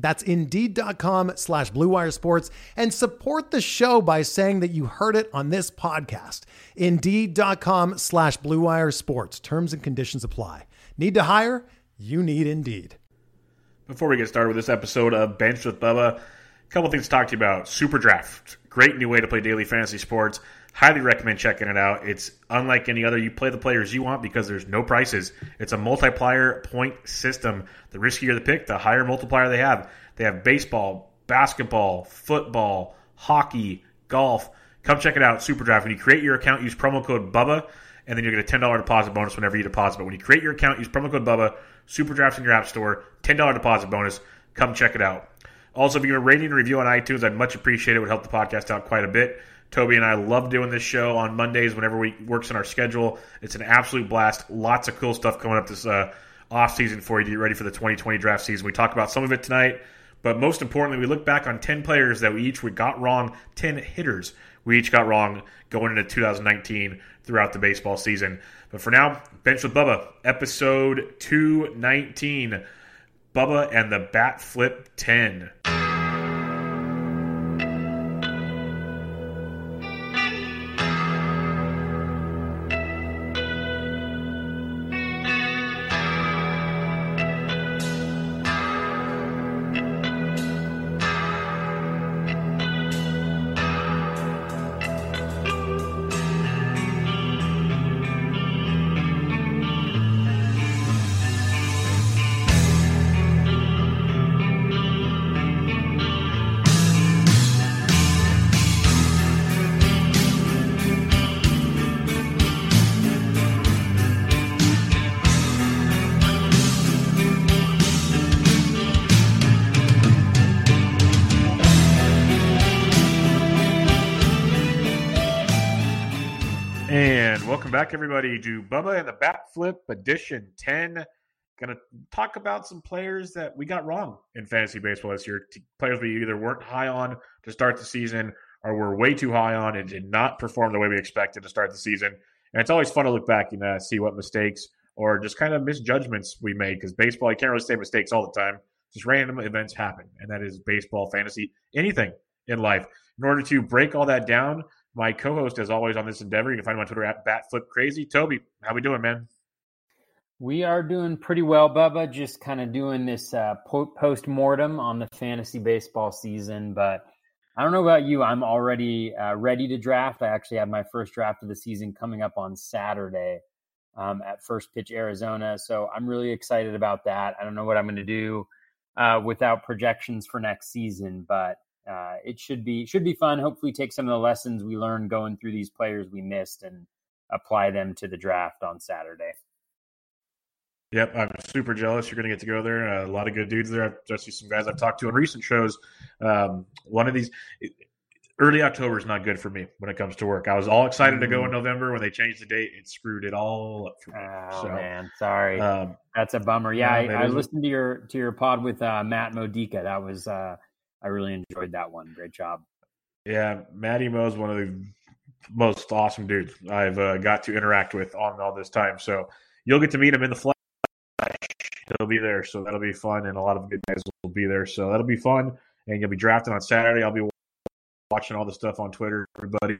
That's Indeed.com slash BlueWire Sports and support the show by saying that you heard it on this podcast. Indeed.com slash BlueWire Sports. Terms and conditions apply. Need to hire? You need Indeed. Before we get started with this episode of Benched with Bubba, a couple things to talk to you about. Super Draft, great new way to play daily fantasy sports. Highly recommend checking it out. It's unlike any other. You play the players you want because there's no prices. It's a multiplier point system. The riskier the pick, the higher multiplier they have. They have baseball, basketball, football, hockey, golf. Come check it out. Super Draft. When you create your account, use promo code Bubba, and then you get a $10 deposit bonus whenever you deposit. But when you create your account, use promo code Bubba, Super Drafts in your app store, $10 deposit bonus. Come check it out. Also, if you give a rating and review on iTunes, I'd much appreciate it. It would help the podcast out quite a bit. Toby and I love doing this show on Mondays whenever we works in our schedule. It's an absolute blast. Lots of cool stuff coming up this uh, off season for you to get ready for the 2020 draft season. We talk about some of it tonight, but most importantly, we look back on 10 players that we each we got wrong, 10 hitters we each got wrong going into 2019 throughout the baseball season. But for now, Benched with Bubba, episode 219. Bubba and the Bat Flip 10. Back, everybody, to Bubba and the Bat Flip Edition 10. Going to talk about some players that we got wrong in fantasy baseball this year. Players we either weren't high on to start the season or were way too high on and did not perform the way we expected to start the season. And it's always fun to look back and uh, see what mistakes or just kind of misjudgments we made because baseball, you can't really say mistakes all the time. Just random events happen. And that is baseball, fantasy, anything in life. In order to break all that down, my co-host, as always, on this endeavor. You can find him on Twitter at BatFlipCrazy. Toby, how we doing, man? We are doing pretty well, Bubba. Just kind of doing this uh, post mortem on the fantasy baseball season. But I don't know about you. I'm already uh, ready to draft. I actually have my first draft of the season coming up on Saturday um, at First Pitch Arizona. So I'm really excited about that. I don't know what I'm going to do uh, without projections for next season, but uh, it should be should be fun. Hopefully, take some of the lessons we learned going through these players we missed and apply them to the draft on Saturday. Yep, I'm super jealous. You're going to get to go there. Uh, a lot of good dudes there. I've just some guys I've talked to in recent shows. Um, one of these early October is not good for me when it comes to work. I was all excited mm. to go in mm. November when they changed the date. It screwed it all up for me. Oh so, man, sorry. Um, That's a bummer. Yeah, I, I listened to your to your pod with uh, Matt Modica. That was uh, I really enjoyed that one. Great job. Yeah, Matty Mo's one of the most awesome dudes I've uh, got to interact with on all this time. So you'll get to meet him in the flesh. He'll be there, so that'll be fun, and a lot of good guys will be there. So that'll be fun, and you'll be drafting on Saturday. I'll be watching all the stuff on Twitter. Everybody,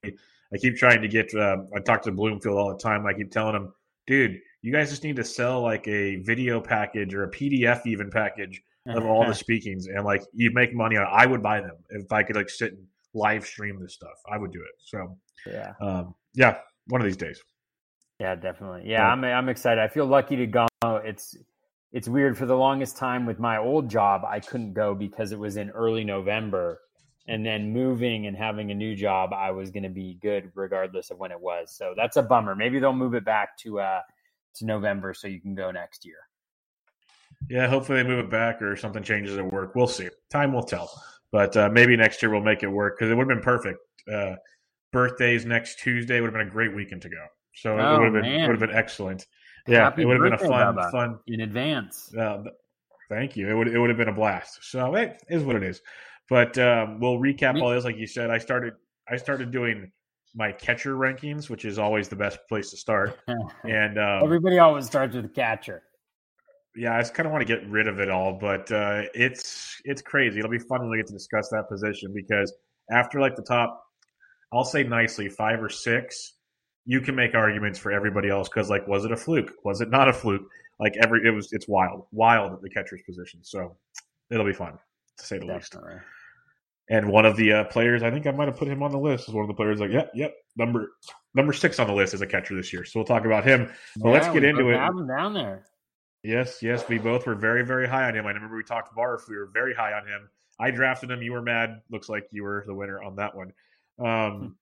I keep trying to get. Uh, I talk to Bloomfield all the time. I keep telling him, dude, you guys just need to sell like a video package or a PDF even package of all the speakings, and like you make money on. I would buy them if I could like sit and live stream this stuff. I would do it. So yeah, um, yeah, one of these days. Yeah, definitely. Yeah, I'm I'm excited. I feel lucky to go. It's it's weird for the longest time with my old job, I couldn't go because it was in early November. And then moving and having a new job, I was going to be good regardless of when it was. So that's a bummer. Maybe they'll move it back to uh to November so you can go next year. Yeah, hopefully they move it back or something changes at work. We'll see. Time will tell. But uh, maybe next year we'll make it work because it would have been perfect. Uh, birthdays next Tuesday would have been a great weekend to go. So it Oh, would have been would have been excellent. Yeah, Happy it would have been a fun, Bubba. fun. In advance. Uh, thank you. It would it would have been a blast. So it is what it is. But um, we'll recap Me- all this. Like you said, I started I started doing my catcher rankings, which is always the best place to start. And um, Everybody always starts with catcher. Yeah, I just kind of want to get rid of it all, but uh, it's it's crazy. It'll be fun when we get to discuss that position because after like the top, I'll say nicely five or six, you can make arguments for everybody else because like, was it a fluke? Was it not a fluke? Like every it was, it's wild, wild at the catcher's position. So it'll be fun to say the least. Definitely. And one of the uh, players, I think I might have put him on the list. Is one of the players like, yep, yep, number number six on the list as a catcher this year. So we'll talk about him. Well, let's get into it. Down there. Yes, yes, we both were very, very high on him. I remember we talked Barf. We were very high on him. I drafted him. You were mad. Looks like you were the winner on that one. Um,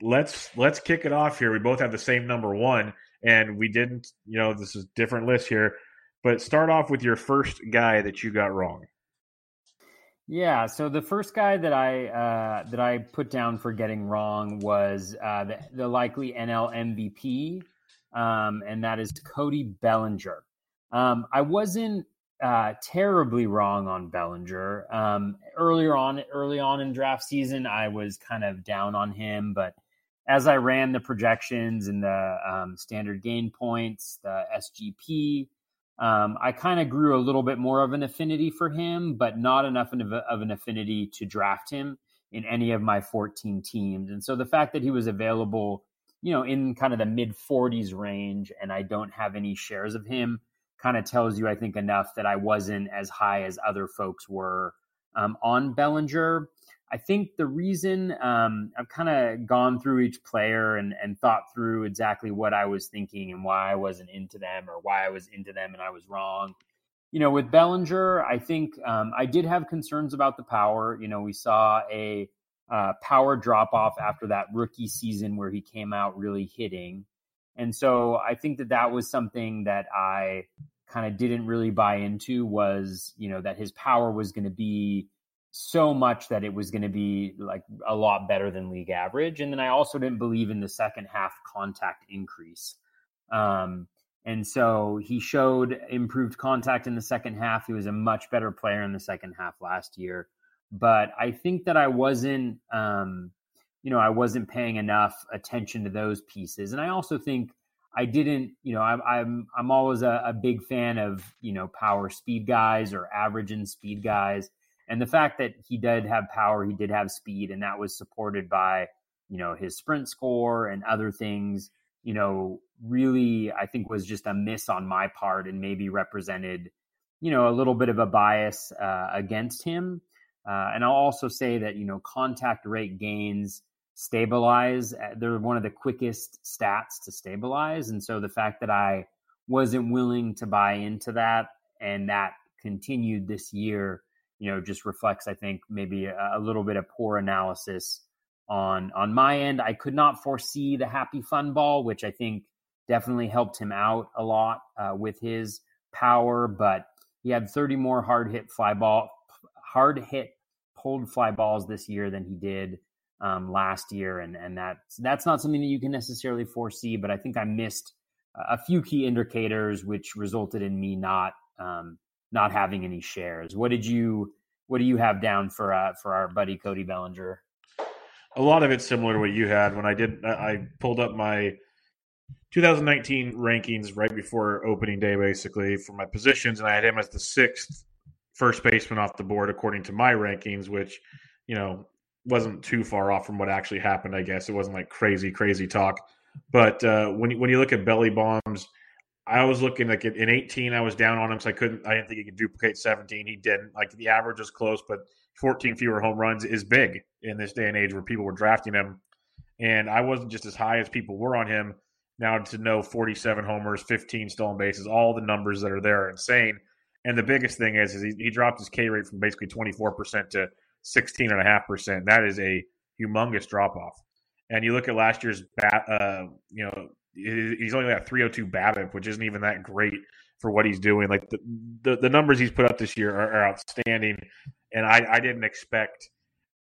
let's let's kick it off here. We both have the same number one, and we didn't. You know, this is different list here, but start off with your first guy that you got wrong. Yeah, so the first guy that I uh, that I put down for getting wrong was uh, the, the likely NL MVP, um, and that is Cody Bellinger. Um, I wasn't uh, terribly wrong on Bellinger. Um, earlier on, early on in draft season, I was kind of down on him, but as I ran the projections and the um, standard gain points, the SGP, um, I kind of grew a little bit more of an affinity for him, but not enough of, of an affinity to draft him in any of my 14 teams. And so the fact that he was available, you know, in kind of the mid 40s range, and I don't have any shares of him, kind of tells you, I think, enough that I wasn't as high as other folks were um, on Bellinger. I think the reason um, I've kind of gone through each player and, and thought through exactly what I was thinking and why I wasn't into them or why I was into them and I was wrong. You know, with Bellinger, I think um, I did have concerns about the power. You know, we saw a uh, power drop off after that rookie season where he came out really hitting. And so I think that that was something that I kind of didn't really buy into was, you know, that his power was going to be so much that it was going to be like a lot better than league average. And then I also didn't believe in the second half contact increase. Um, and so he showed improved contact in the second half. He was a much better player in the second half last year. But I think that I wasn't, um, you know, I wasn't paying enough attention to those pieces. And I also think I didn't, you know, I'm I'm I'm always a, a big fan of you know power speed guys or average and speed guys. And the fact that he did have power, he did have speed, and that was supported by, you know, his sprint score and other things, you know, really, I think was just a miss on my part and maybe represented, you know, a little bit of a bias uh, against him. Uh, and I'll also say that, you know, contact rate gains stabilize. uh, They're one of the quickest stats to stabilize. And so the fact that I wasn't willing to buy into that and that continued this year, you know, just reflects, I think, maybe a, a little bit of poor analysis on on my end. I could not foresee the happy fun ball, which I think definitely helped him out a lot uh, with his power. But he had 30 more hard hit fly ball, hard hit pulled fly balls this year than he did um, last year, and and that's that's not something that you can necessarily foresee. But I think I missed a few key indicators, which resulted in me not um, not having any shares. What did you what do you have down for uh, for our buddy Cody Bellinger? A lot of it's similar to what you had when I did. I I pulled up my 2019 rankings right before opening day, basically for my positions, and I had him as the sixth first baseman off the board according to my rankings, which you know wasn't too far off from what actually happened. I guess it wasn't like crazy, crazy talk. But uh, when you, when you look at belly bombs, I was looking like in 18, I was down on him, so I couldn't. I didn't think he could duplicate 17. He didn't. Like the average was close, but 14 fewer home runs is big in this day and age where people were drafting him. And I wasn't just as high as people were on him. Now to know 47 homers, 15 stolen bases, all the numbers that are there are insane. And the biggest thing is, is he, he dropped his K rate from basically 24% to 16.5%. That is a humongous drop off. And you look at last year's bat, uh, you know, he's only got 302 BABIP, which isn't even that great for what he's doing. Like the the, the numbers he's put up this year are, are outstanding, and I, I didn't expect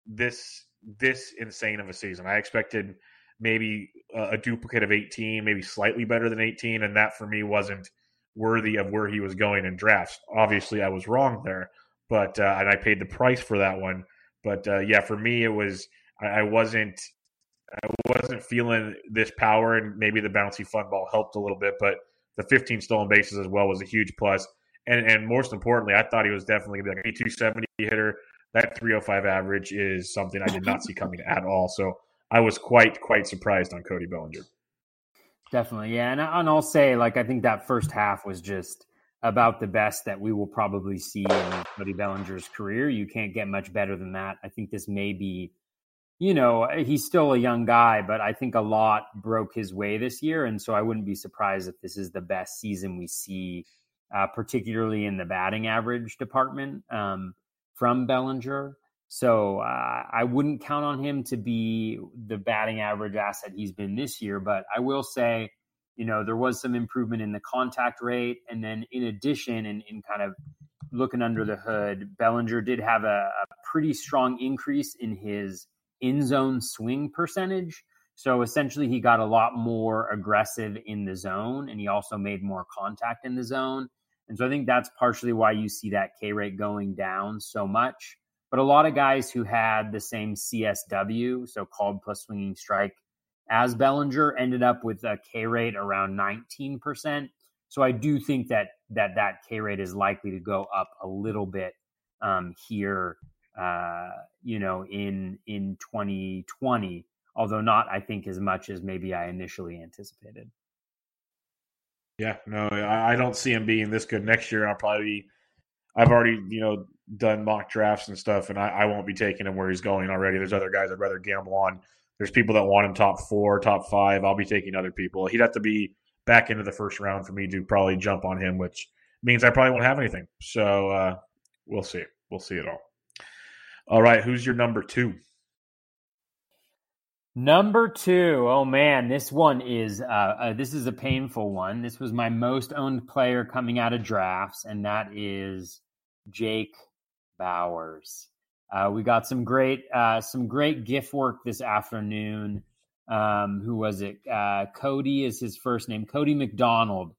this this insane of a season. I expected maybe a, a duplicate of 18, maybe slightly better than 18, and that for me wasn't worthy of where he was going in drafts. Obviously, I was wrong there, but uh, and I paid the price for that one. But uh, yeah, for me, it was I, I wasn't I wasn't feeling this power, and maybe the bouncy fun ball helped a little bit, but the 15 stolen bases as well was a huge plus. And and most importantly, I thought he was definitely going to be like a 270 hitter. That 305 average is something I did not see coming at all. So I was quite quite surprised on Cody Bellinger. Definitely, yeah, and, and I'll say like I think that first half was just about the best that we will probably see in Cody Bellinger's career. You can't get much better than that. I think this may be you know, he's still a young guy, but I think a lot broke his way this year. And so I wouldn't be surprised if this is the best season we see, uh, particularly in the batting average department um, from Bellinger. So uh, I wouldn't count on him to be the batting average asset he's been this year. But I will say, you know, there was some improvement in the contact rate. And then in addition, and in, in kind of looking under the hood, Bellinger did have a, a pretty strong increase in his in zone swing percentage. So essentially, he got a lot more aggressive in the zone and he also made more contact in the zone. And so I think that's partially why you see that K rate going down so much. But a lot of guys who had the same CSW, so called plus swinging strike, as Bellinger ended up with a K rate around 19%. So I do think that that that K rate is likely to go up a little bit um, here uh, you know, in in 2020, although not, I think, as much as maybe I initially anticipated. Yeah, no, I, don't see him being this good next year. I'll probably be, I've already, you know, done mock drafts and stuff, and I, I won't be taking him where he's going already. There's other guys I'd rather gamble on. There's people that want him top four, top five. I'll be taking other people. He'd have to be back into the first round for me to probably jump on him, which means I probably won't have anything. So uh, we'll see. We'll see it all. All right, who's your number two? Number two, oh man, this one is uh, uh, this is a painful one. This was my most owned player coming out of drafts, and that is Jake Bauers. Uh, we got some great uh, some great GIF work this afternoon. Um, who was it? Uh, Cody is his first name. Cody McDonald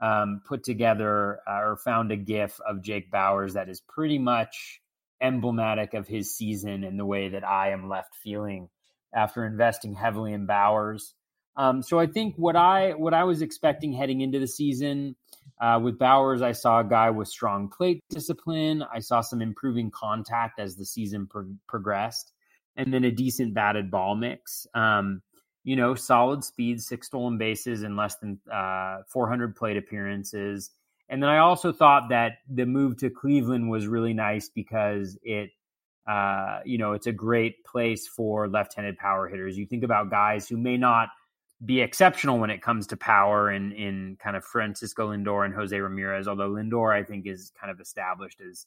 um, put together uh, or found a GIF of Jake Bauers that is pretty much emblematic of his season and the way that I am left feeling after investing heavily in Bauers. Um, so I think what I what I was expecting heading into the season uh, with Bauers, I saw a guy with strong plate discipline. I saw some improving contact as the season pro- progressed, and then a decent batted ball mix. Um, you know, solid speed, six stolen bases, and less than uh, 400 plate appearances. And then I also thought that the move to Cleveland was really nice because it, uh, you know, it's a great place for left-handed power hitters. You think about guys who may not be exceptional when it comes to power in in kind of Francisco Lindor and Jose Ramirez, although Lindor I think is kind of established as,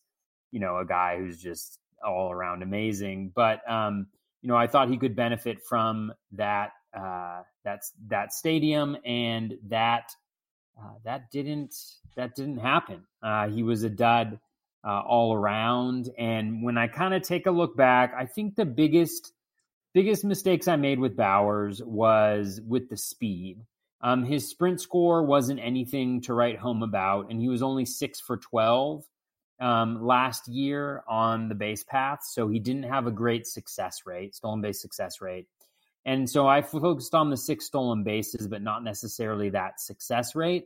you know, a guy who's just all around amazing. But um, you know, I thought he could benefit from that uh, that's that stadium and that uh, that didn't that didn't happen. Uh, he was a dud uh, all around. And when I kind of take a look back, I think the biggest biggest mistakes I made with Bauers was with the speed. Um, his sprint score wasn't anything to write home about, and he was only six for twelve um, last year on the base path, so he didn't have a great success rate, stolen base success rate. And so I focused on the six stolen bases, but not necessarily that success rate.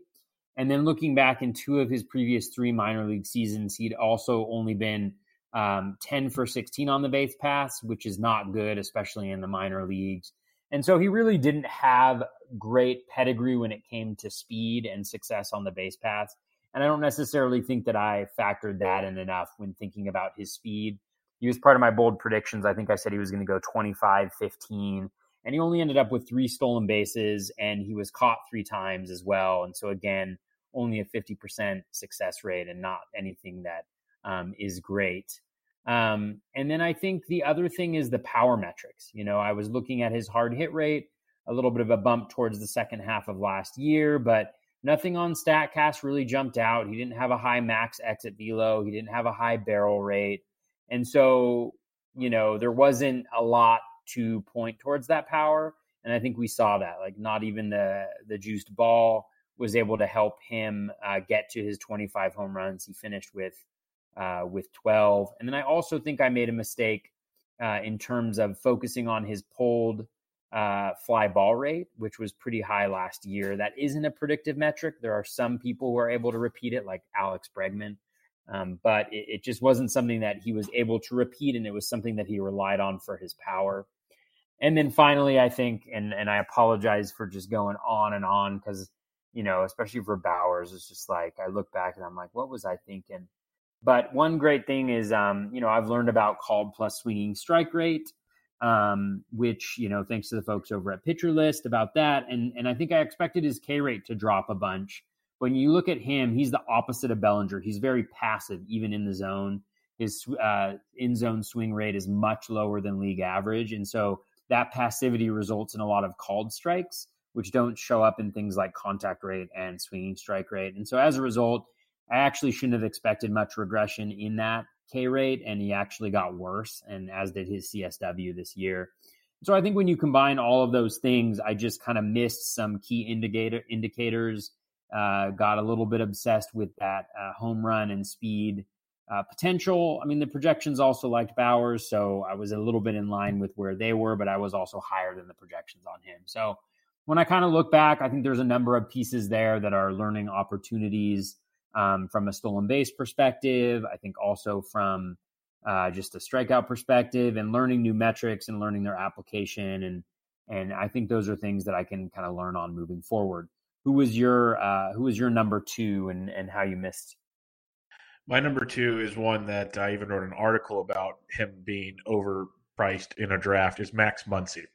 And then looking back in two of his previous three minor league seasons, he'd also only been um, 10 for 16 on the base paths, which is not good, especially in the minor leagues. And so he really didn't have great pedigree when it came to speed and success on the base paths. And I don't necessarily think that I factored that in enough when thinking about his speed. He was part of my bold predictions. I think I said he was going to go 25 15 and he only ended up with three stolen bases, and he was caught three times as well. And so again, only a 50% success rate, and not anything that um, is great. Um, and then I think the other thing is the power metrics. You know, I was looking at his hard hit rate, a little bit of a bump towards the second half of last year, but nothing on StatCast really jumped out. He didn't have a high max exit velo. He didn't have a high barrel rate. And so, you know, there wasn't a lot to point towards that power. And I think we saw that. Like not even the the juiced ball was able to help him uh, get to his 25 home runs. He finished with uh, with 12. And then I also think I made a mistake uh, in terms of focusing on his pulled uh, fly ball rate, which was pretty high last year. That isn't a predictive metric. There are some people who are able to repeat it, like Alex Bregman. Um, but it, it, just wasn't something that he was able to repeat, and it was something that he relied on for his power. And then finally, I think, and and I apologize for just going on and on because you know, especially for Bauers, it's just like I look back and I'm like, what was I thinking? But one great thing is, um, you know, I've learned about called plus swinging strike rate, um, which you know, thanks to the folks over at Pitcher List about that, and and I think I expected his K rate to drop a bunch. When you look at him, he's the opposite of Bellinger. He's very passive, even in the zone. His uh, in zone swing rate is much lower than league average, and so that passivity results in a lot of called strikes, which don't show up in things like contact rate and swinging strike rate. And so as a result, I actually shouldn't have expected much regression in that K rate, and he actually got worse, and as did his CSW this year. So I think when you combine all of those things, I just kind of missed some key indicator indicators. Uh, got a little bit obsessed with that uh, home run and speed uh, potential. I mean, the projections also liked Bauers, so I was a little bit in line with where they were, but I was also higher than the projections on him. So when I kind of look back, I think there's a number of pieces there that are learning opportunities um, from a stolen base perspective. I think also from uh, just a strikeout perspective and learning new metrics and learning their application. And, and I think those are things that I can kind of learn on moving forward. Who was your, uh, who was your number two and, and how you missed? My number two is one that I even wrote an article about him being overpriced in a draft is Max Muncy.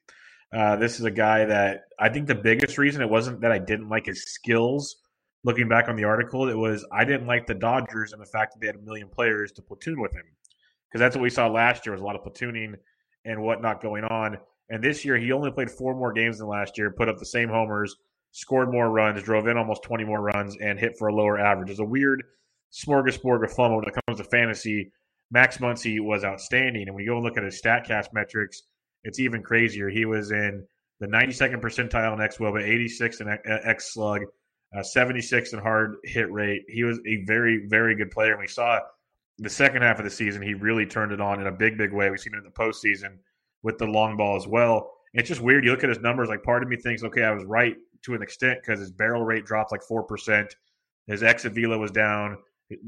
Uh, this is a guy that I think the biggest reason it wasn't that I didn't like his skills looking back on the article, it was I didn't like the Dodgers and the fact that they had a million players to platoon with him because that's what we saw last year was a lot of platooning and whatnot going on. And this year he only played four more games than last year, put up the same homers, scored more runs, drove in almost 20 more runs, and hit for a lower average. It's a weird smorgasbord of fun when it comes to fantasy. Max Muncy was outstanding, and when you go look at his Statcast metrics, it's even crazier. He was in the 92nd percentile in X xWOBA, 86 in X uh, Slug, uh, 76 and hard hit rate. He was a very, very good player. And we saw the second half of the season, he really turned it on in a big, big way. We've seen it in the postseason with the long ball as well. it's just weird. You look at his numbers, like part of me thinks, okay, I was right to an extent because his barrel rate dropped like 4%. His exit velo was down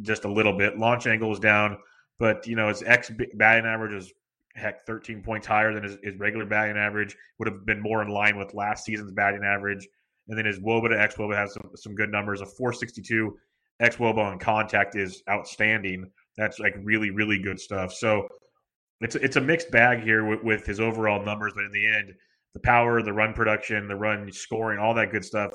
just a little bit. Launch angle was down, but, you know, his X batting average was heck 13 points higher than his, his regular batting average, would have been more in line with last season's batting average. And then his Woba to X Woba has some, some good numbers. A 462 X Woba on contact is outstanding. That's like really, really good stuff. So it's it's a mixed bag here with, with his overall numbers, but in the end, the power, the run production, the run scoring, all that good stuff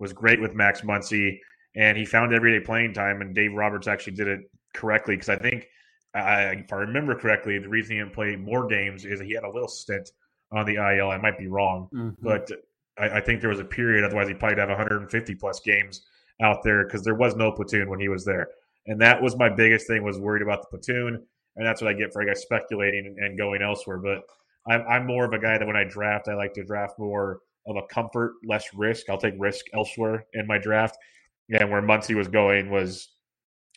was great with Max Muncy, and he found everyday playing time. And Dave Roberts actually did it correctly because I think, I, if I remember correctly, the reason he didn't play more games is he had a little stint on the IL. I might be wrong, mm-hmm. but I, I, think there was a period. Otherwise, he probably have 150 plus games out there because there was no platoon when he was there, and that was my biggest thing. Was worried about the platoon, and that's what I get for I guess speculating and, and going elsewhere. But I'm, I'm more of a guy that when I draft, I like to draft more of a comfort, less risk. I'll take risk elsewhere in my draft, and where Muncy was going was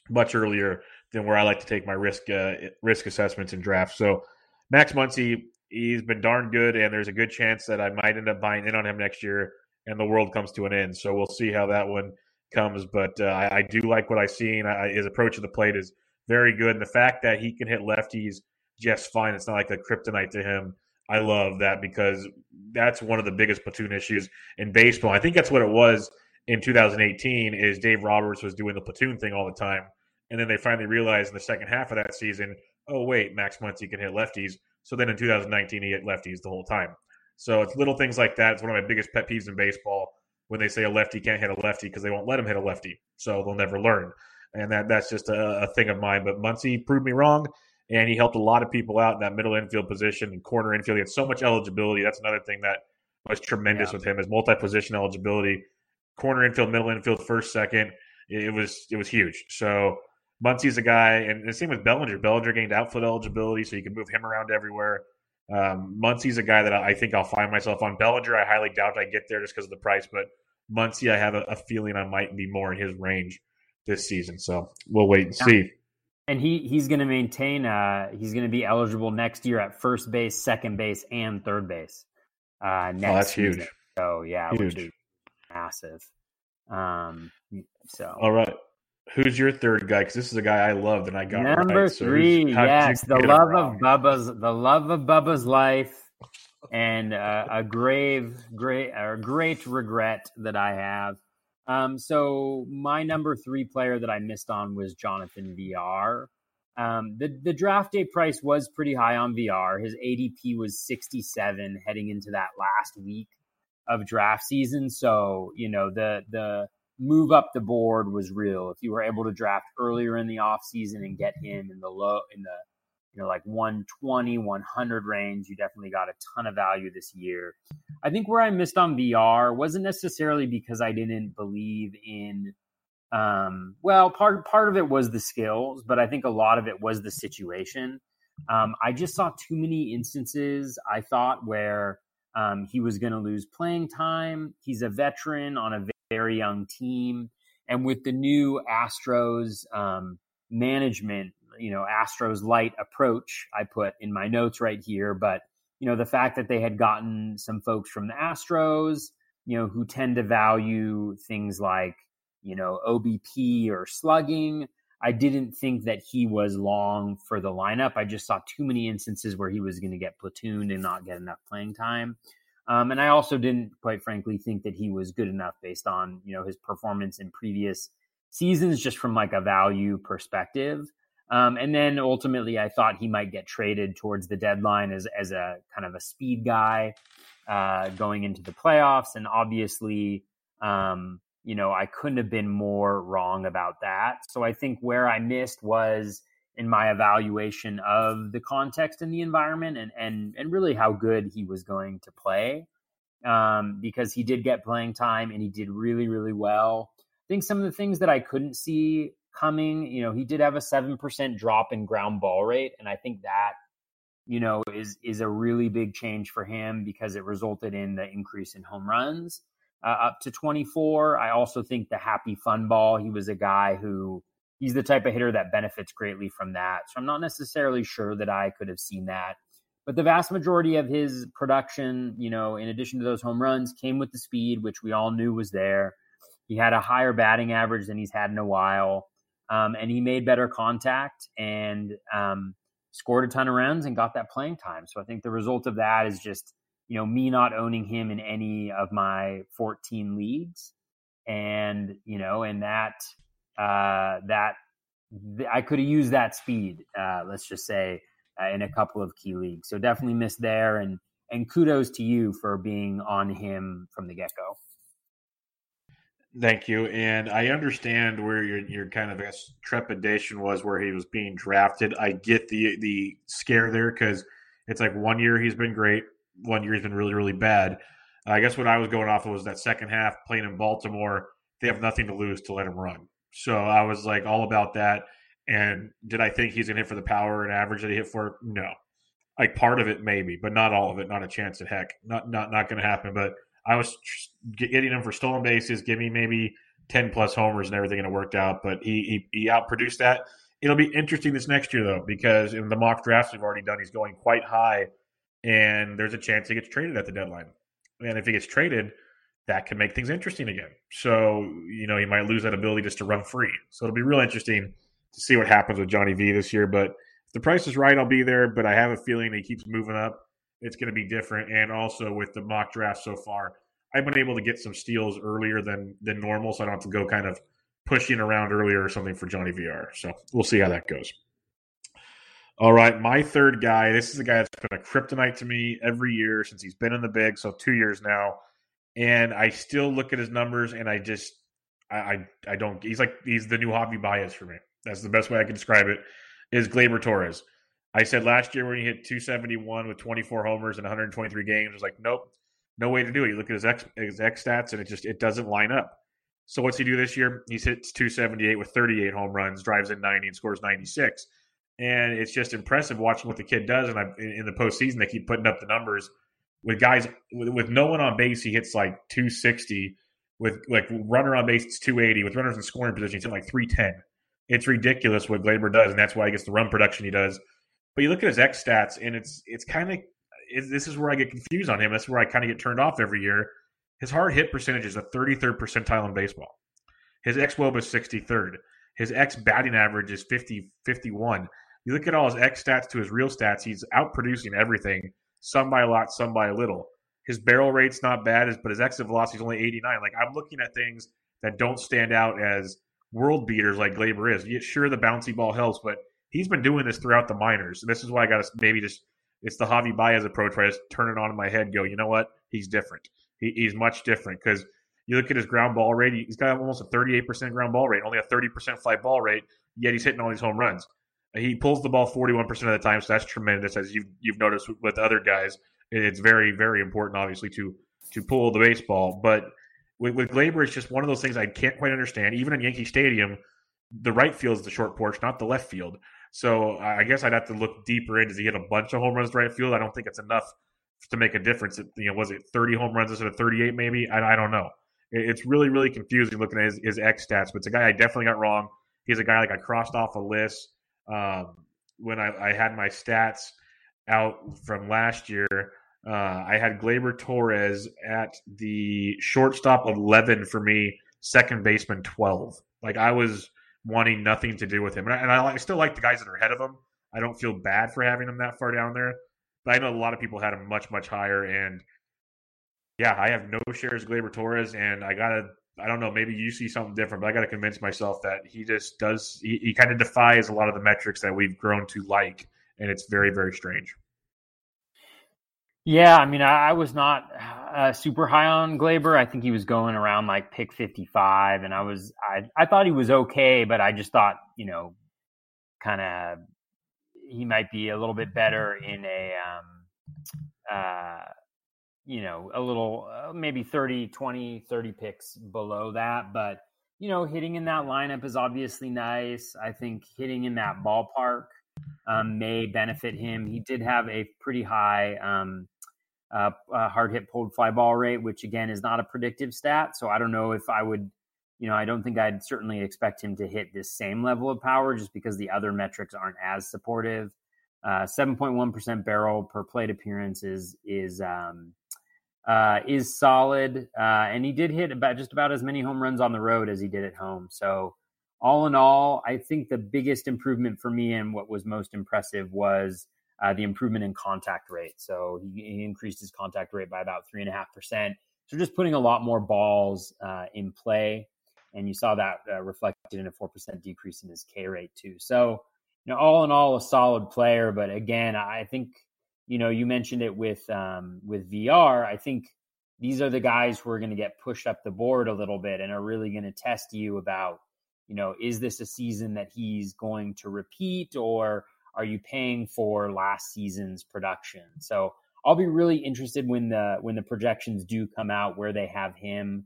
much earlier than where I like to take my risk uh, risk assessments in drafts. So Max Muncy he's been darn good, and there's a good chance that I might end up buying in on him next year, and the world comes to an end. So we'll see how that one comes. But uh, I, I, do like what I've seen. I, his approach to the plate is very good, and the fact that he can hit lefties just fine. It's not like a kryptonite to him. I love that because that's one of the biggest platoon issues in baseball. I think that's what it was in 2018. Is Dave Roberts was doing the platoon thing all the time, and then they finally realized in the second half of that season, oh wait, Max Muncy can hit lefties so then in 2019, he hit lefties the whole time. So it's little things like that. It's one of my biggest pet peeves in baseball when they say a lefty can't hit a lefty because they won't let him hit a lefty, so they'll never learn. And that that's just a, a thing of mine. But Muncy proved me wrong, and he helped a lot of people out in that middle infield position and corner infield. He had so much eligibility. That's another thing that was tremendous yeah. with him is multi position eligibility, corner infield, middle infield, first, second. It was it was huge. So Muncy's a guy, and the same with Bellinger. Bellinger gained outfield eligibility, so you can move him around everywhere. Um, Muncy's a guy that I think I'll find myself on. Bellinger, I highly doubt I get there just because of the price, but Muncy, I have a, a, feeling I might be more in his range this season. So we'll wait and see. And he he's going to maintain. Uh, he's going to be eligible next year at first base, second base, and third base. Uh, next oh, that's season. huge. So yeah, huge. massive. Um, so all right. Who's your third guy? Because this is a guy I loved and I got number right. So three. Yes, the love of Bubba's, the love of Bubba's life, and uh, a grave, great, a great regret that I have. Um, so my number three player that I missed on was Jonathan Villar. Um, the the draft day price was pretty high on Villar. His ADP was 67 heading into that last week of draft season. So you know the the move up the board was real. If you were able to draft earlier in the offseason and get him in the low in the you know like 120 100 range you definitely got a ton of value this year. I think where i missed on Villar wasn't necessarily because i didn't believe in um, well part part of it was the skills but i think a lot of it was the situation. Um, i just saw too many instances i thought where um, he was going to lose playing time. He's a veteran on a very young team. And with the new Astros um, management, you know, Astros light approach, I put in my notes right here. But, you know, the fact that they had gotten some folks from the Astros, you know, who tend to value things like, you know, OBP or slugging. I didn't think that he was long for the lineup. I just saw too many instances where he was going to get platooned and not get enough playing time. Um, and I also didn't, quite frankly, think that he was good enough based on you know his performance in previous seasons, just from like a value perspective. Um, and then ultimately, I thought he might get traded towards the deadline as as a kind of a speed guy uh, going into the playoffs. And obviously, um, you know, I couldn't have been more wrong about that. So I think where I missed was in my evaluation of the context and the environment and and and really how good he was going to play um, because he did get playing time and he did really really well. I think some of the things that I couldn't see coming, you know, he did have a seven percent drop in ground ball rate, and I think that you know is is a really big change for him because it resulted in the increase in home runs uh, up to 24. I also think the happy fun ball. He was a guy who he's the type of hitter that benefits greatly from that. So I'm not necessarily sure that I could have seen that. But the vast majority of his production, you know, in addition to those home runs, came with the speed, which we all knew was there. He had a higher batting average than he's had in a while. Um, and he made better contact and um, scored a ton of runs and got that playing time. So I think the result of that is just, you know, me not owning him in any of my 14 leagues. And, you know, and that uh, that I could have used that speed. Uh, let's just say uh, in a couple of key leagues. So definitely missed there, and and kudos to you for being on him from the get go. Thank you, and I understand where your your kind of trepidation was where he was being drafted. I get the the scare there because it's like one year he's been great, one year he's been really really bad. I guess what I was going off of was that second half playing in Baltimore. They have nothing to lose to let him run. So I was like all about that. And did I think he's going to hit for the power and average that he hit for? No. Like part of it, maybe, but not all of it. Not a chance at heck. Not not not going to happen. But I was getting him for stolen bases. Give me maybe ten plus homers and everything, and it worked out. But he he, he outproduced that. It'll be interesting this next year though, because in the mock drafts we've already done, he's going quite high, and there's a chance he gets traded at the deadline. And if he gets traded, that can make things interesting again. So, you know, he might lose that ability just to run free. So it'll be real interesting to see what happens with Johnny V this year. But if the price is right, I'll be there. But I have a feeling he keeps moving up. It's going to be different. And also with the mock draft so far, I've been able to get some steals earlier than than normal, so I don't have to go kind of pushing around earlier or something for Johnny Villar. So we'll see how that goes. All right, my third guy. This is a guy that's been a kryptonite to me every year since he's been in the big, so two years now. And I still look at his numbers, and I just, I, I, I don't. He's like he's the new Javi Baez for me. That's the best way I can describe it. Is Gleyber Torres? I said last year when he hit 271 with 24 homers and 123 games, I was like, nope, no way to do it. You look at his X, his X stats, and it just it doesn't line up. So what's he do this year? He's hits 278 with 38 home runs, drives in 90, and scores 96 and it's just impressive watching what the kid does. And I, in the postseason, they keep putting up the numbers with guys with, with no one on base. He hits like 260 with like runner on base. It's 280 with runners in scoring position. He's hitting like 310. It's ridiculous what Gleyber does, and that's why he gets the run production he does. But you look at his X stats, and it's it's kind of this is where I get confused on him. That's where I kind of get turned off every year. His hard hit percentage is a 33rd percentile in baseball. His X WOBA is 63rd. His X batting average is 50, 51. You look at all his X stats to his real stats, he's out producing everything, some by a lot, some by a little. His barrel rate's not bad, but his exit velocity is only 89. Like I'm looking at things that don't stand out as world beaters like Gleyber is. Sure, the bouncy ball helps, but he's been doing this throughout the minors. And this is why I got to maybe just it's the Javi Baez approach where I just turn it on in my head, go, you know what? He's different. He, he's much different because you look at his ground ball rate. He's got almost a 38% ground ball rate, only a 30% fly ball rate, yet he's hitting all these home runs. He pulls the ball 41% of the time, so that's tremendous. As you've you've noticed with other guys, it's very very important, obviously, to to pull the baseball. But with, with Gleyber, it's just one of those things I can't quite understand. Even in Yankee Stadium, the right field is the short porch, not the left field. So I guess I'd have to look deeper in. Does he hit a bunch of home runs to right field? I don't think it's enough to make a difference. You know, was it 30 home runs instead of 38? Maybe I, I don't know. It's really really confusing looking at his, his X stats. But it's a guy I definitely got wrong. He's a guy like I crossed off a list um, when I, I, had my stats out from last year, uh, I had Gleyber Torres at the shortstop 11 for me, second baseman 12. Like I was wanting nothing to do with him. And I, and I, I still like the guys that are ahead of him. I don't feel bad for having him that far down there. But I know a lot of people had him much, much higher. And yeah, I have no shares of Gleyber Torres, and I got to I don't know, maybe you see something different, but I got to convince myself that he just does, he, he kind of defies a lot of the metrics that we've grown to like. And it's very, very strange. Yeah, I mean, I, I was not uh, super high on Gleyber. I think he was going around like pick 55, and I was, I, I thought he was okay, but I just thought, you know, kind of he might be a little bit better in a, um, uh, you know, a little, uh, maybe 30, 20, 30 picks below that. But, you know, hitting in that lineup is obviously nice. I think hitting in that ballpark um, may benefit him. He did have a pretty high um, uh, uh, hard hit pulled fly ball rate, which again is not a predictive stat. So I don't know if I would, you know, I don't think I'd certainly expect him to hit this same level of power just because the other metrics aren't as supportive. Uh, 7.1% barrel per plate appearance is, is, um, uh, is solid, uh, and he did hit about just about as many home runs on the road as he did at home. So, all in all, I think the biggest improvement for me and what was most impressive was uh, the improvement in contact rate. So he, he, increased his contact rate by about three and a half percent. So just putting a lot more balls uh, in play, and you saw that uh, reflected in a four percent decrease in his K rate too. So, you know, all in all, a solid player. But again, I think you know, you mentioned it with um, with Villar. I think these are the guys who are going to get pushed up the board a little bit and are really going to test you about, you know, is this a season that he's going to repeat or are you paying for last season's production? So I'll be really interested when the when the projections do come out where they have him,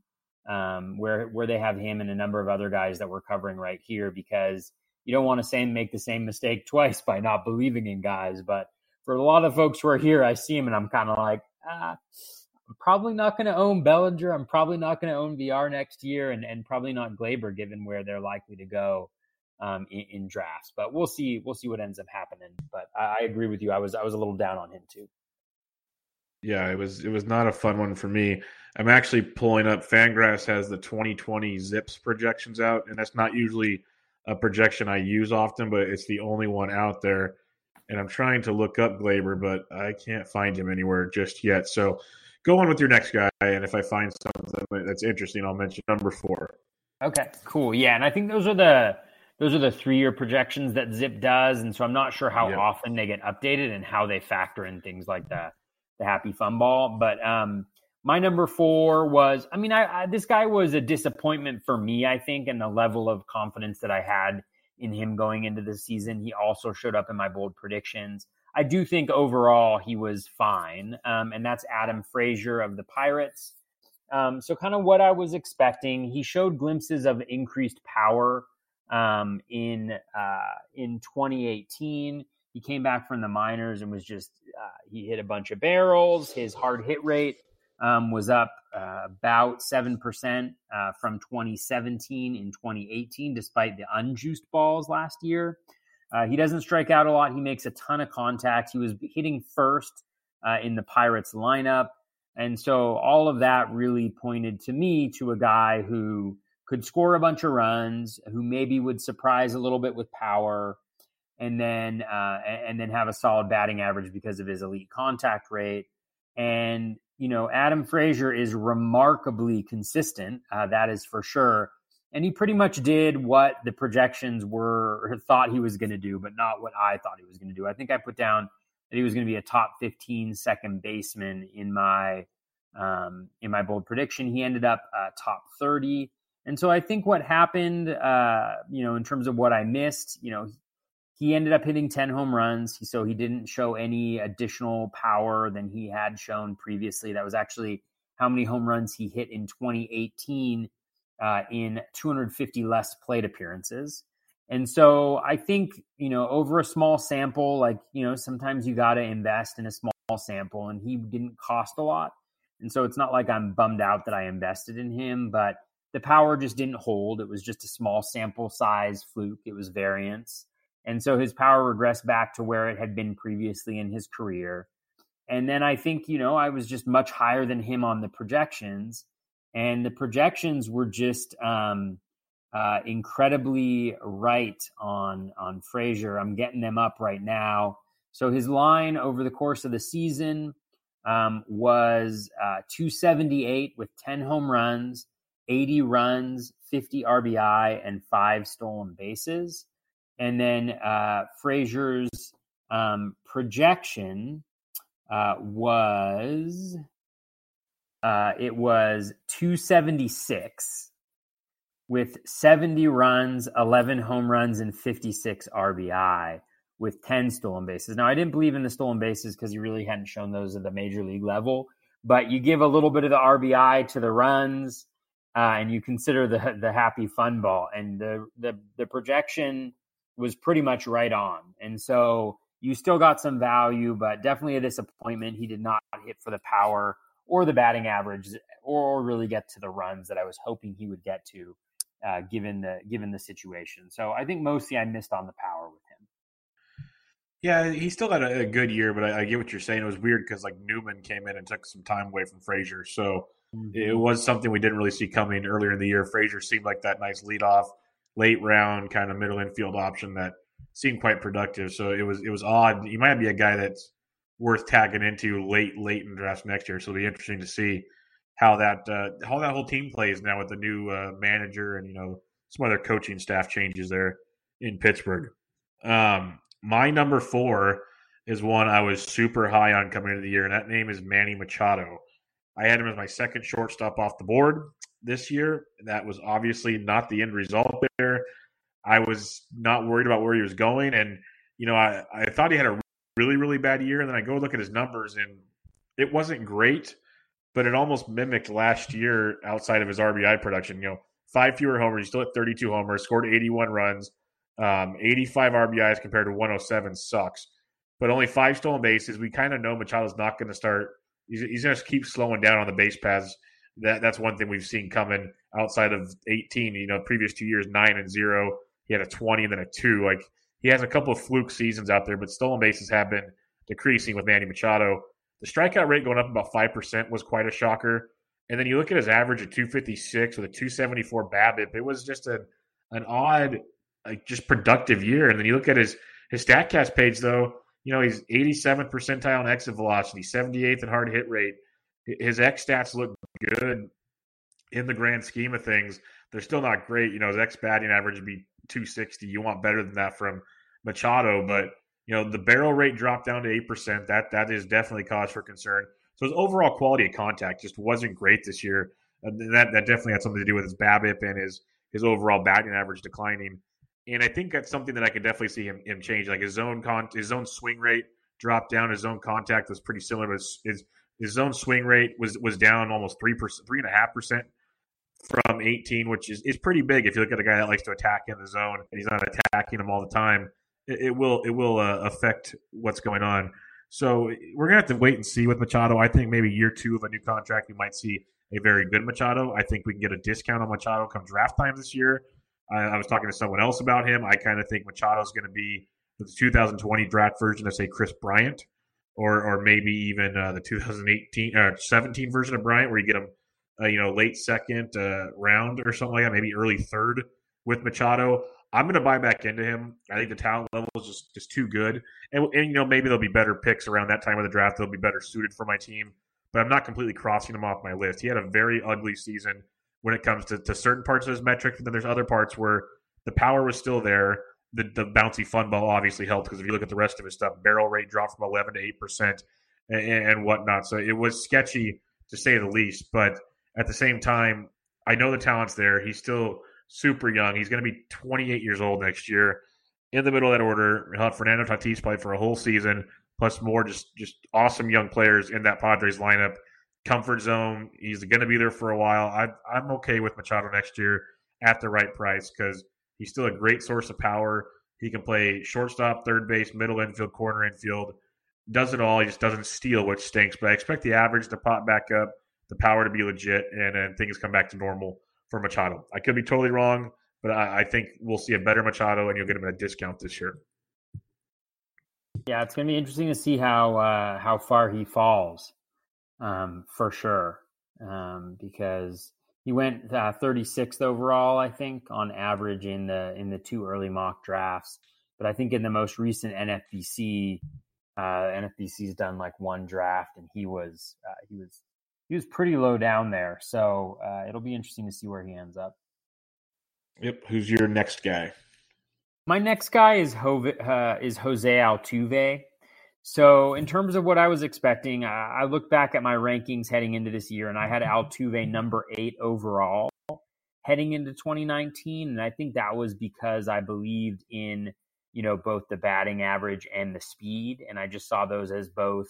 um, where where they have him and a number of other guys that we're covering right here because you don't want to say make the same mistake twice by not believing in guys, but for a lot of folks who are here, I see him and I'm kind of like, ah, I'm probably not going to own Bellinger. I'm probably not going to own Villar next year, and and probably not Gleyber, given where they're likely to go um, in, in, drafts. But we'll see. We'll see what ends up happening. But I, I agree with you. I was I was a little down on him too. Yeah, it was it was not a fun one for me. I'm actually pulling up. Fangraphs has the 2020 ZiPS projections out, and that's not usually a projection I use often, but it's the only one out there and I'm trying to look up Gleyber, but I can't find him anywhere just yet. So go on with your next guy, and if I find something that's interesting, I'll mention number four. Okay, cool. Yeah, and I think those are the those are the three year projections that Zip does, and so I'm not sure how yep. often they get updated and how they factor in things like the the Happy Fun Ball. But um, my number four was, I mean, I, I, this guy was a disappointment for me, I think, and the level of confidence that I had in him going into the season. He also showed up in my bold predictions. I do think overall he was fine, um, and that's Adam Frazier of the Pirates. Um, so, kind of what I was expecting. He showed glimpses of increased power um, in uh, in 2018. He came back from the minors and was just uh, he hit a bunch of barrels. His hard hit rate um, was up uh, about seven percent uh, from 2017 in 2018, despite the unjuiced balls last year. Uh, he doesn't strike out a lot. He makes a ton of contact. He was hitting first uh, in the Pirates lineup. And so all of that really pointed to me to a guy who could score a bunch of runs, who maybe would surprise a little bit with power, and then uh, and then have a solid batting average because of his elite contact rate. And you know, Adam Frazier is remarkably consistent. Uh, that is for sure. And he pretty much did what the projections were thought he was going to do, but not what I thought he was going to do. I think I put down that he was going to be a top 15 second baseman in my um, in my bold prediction. He ended up uh, top 30. And so I think what happened, uh, you know, in terms of what I missed, you know, he ended up hitting 10 home runs. So he didn't show any additional power than he had shown previously. That was actually how many home runs he hit in 2018 uh, in 250 less plate appearances. And so I think, you know, over a small sample, like, you know, sometimes you got to invest in a small sample, and he didn't cost a lot. And so it's not like I'm bummed out that I invested in him, but the power just didn't hold. It was just a small sample size fluke, it was variance. And so his power regressed back to where it had been previously in his career. And then I think, you know, I was just much higher than him on the projections. And the projections were just um, uh, incredibly right on on Frazier. I'm getting them up right now. So his line over the course of the season um, was uh, 278 with 10 home runs, 80 runs, 50 RBI, and five stolen bases. And then uh, Frazier's um, projection uh, was uh, it was 276 with 70 runs, 11 home runs, and 56 RBI with 10 stolen bases. Now, I didn't believe in the stolen bases because he really hadn't shown those at the major league level, but you give a little bit of the RBI to the runs. Uh, and you consider the the happy fun ball and the the the projection was pretty much right on. And so you still got some value, but definitely a disappointment. He did not hit for the power or the batting average or really get to the runs that I was hoping he would get to uh, given the given the situation. So I think mostly I missed on the power with him. Yeah, he still had a, a good year, but I, I, get what you're saying. It was weird because like Newman came in and took some time away from Frazier, so mm-hmm. it was something we didn't really see coming earlier in the year. Frazier seemed like that nice leadoff late round kind of middle infield option that seemed quite productive. So it was it was odd. He might be a guy that's worth tagging into late late in drafts next year. So it'll be interesting to see how that uh, how that whole team plays now with the new uh, manager and you know some other coaching staff changes there in Pittsburgh. Um, my number four is one I was super high on coming into the year, and that name is Manny Machado. I had him as my second shortstop off the board this year. That was obviously not the end result there. I was not worried about where he was going. And, you know, I, I thought he had a really, really bad year. And then I go look at his numbers and it wasn't great, but it almost mimicked last year outside of his RBI production. You know, five fewer homers. He still hit 32 homers, scored 81 runs, um, 85 RBIs compared to 107 sucks. But only five stolen bases. We kind of know Machado's not going to start. He's, he's going to keep slowing down on the base paths that that's one thing we've seen coming outside of 18. You know, previous two years, nine and zero. He had a 20 and then a two. Like he has a couple of fluke seasons out there, but stolen bases have been decreasing with Manny Machado. The strikeout rate going up about five percent was quite a shocker. And then you look at his average of 256 with a 274 BABIP. It was just a an odd, like just productive year. And then you look at his his Statcast page though. You know he's 87th percentile in exit velocity, 78th in hard hit rate. His X stats look good in the grand scheme of things. They're still not great. You know, his X batting average would be 260. You want better than that from Machado, but you know the barrel rate dropped down to eight percent. That that is definitely cause for concern. So his overall quality of contact just wasn't great this year. And that that definitely had something to do with his BABIP and his his overall batting average declining. And I think that's something that I could definitely see him, him change. Like his zone con his zone swing rate dropped down. His zone contact was pretty similar. His his, his zone swing rate was was down almost three percent, three and a half percent from 18, which is, is pretty big if you look at a guy that likes to attack in the zone and he's not attacking them all the time. It, it will it will uh, affect what's going on. So we're gonna have to wait and see with Machado. I think maybe year two of a new contract, we might see a very good Machado. I think we can get a discount on Machado come draft time this year. I, I was talking to someone else about him. I kind of think Machado is going to be the 2020 draft version of say Kris Bryant, or or maybe even uh, the 2018 uh, 17 version of Bryant, where you get him, uh, you know, late second uh, round or something like that, maybe early third with Machado. I'm going to buy back into him. I think the talent level is just, just too good. And, and, you know, maybe there'll be better picks around that time of the draft. They'll be better suited for my team. But I'm not completely crossing him off my list. He had a very ugly season when it comes to, to certain parts of his metrics. And then there's other parts where the power was still there. The, the bouncy fun ball obviously helped because if you look at the rest of his stuff, barrel rate dropped from 11 to 8% and, and whatnot. So it was sketchy to say the least. But at the same time, I know the talent's there. He's still super young. He's going to be 28 years old next year. In the middle of that order, he'll Fernando Tatis play for a whole season, plus more just just awesome young players in that Padres lineup. Comfort zone. He's going to be there for a while. I, I'm okay with Machado next year at the right price because he's still a great source of power. He can play shortstop, third base, middle infield, corner infield. Does it all. He just doesn't steal, which stinks. But I expect the average to pop back up, the power to be legit, and then things come back to normal for Machado. I could be totally wrong, but I, I think we'll see a better Machado, and you'll get him at a discount this year. Yeah, it's going to be interesting to see how uh, how far he falls, um, for sure, um, because he went uh, 36th overall, I think, on average in the in the two early mock drafts. But I think in the most recent NFBC, uh, NFBC's done like one draft, and he was uh, he was he was pretty low down there. So uh, it'll be interesting to see where he ends up. Yep. Who's your next guy? My next guy is uh, is Jose Altuve. So in terms of what I was expecting, I, I look back at my rankings heading into this year, and I had Altuve number eight overall heading into 2019, and I think that was because I believed in you know both the batting average and the speed, and I just saw those as both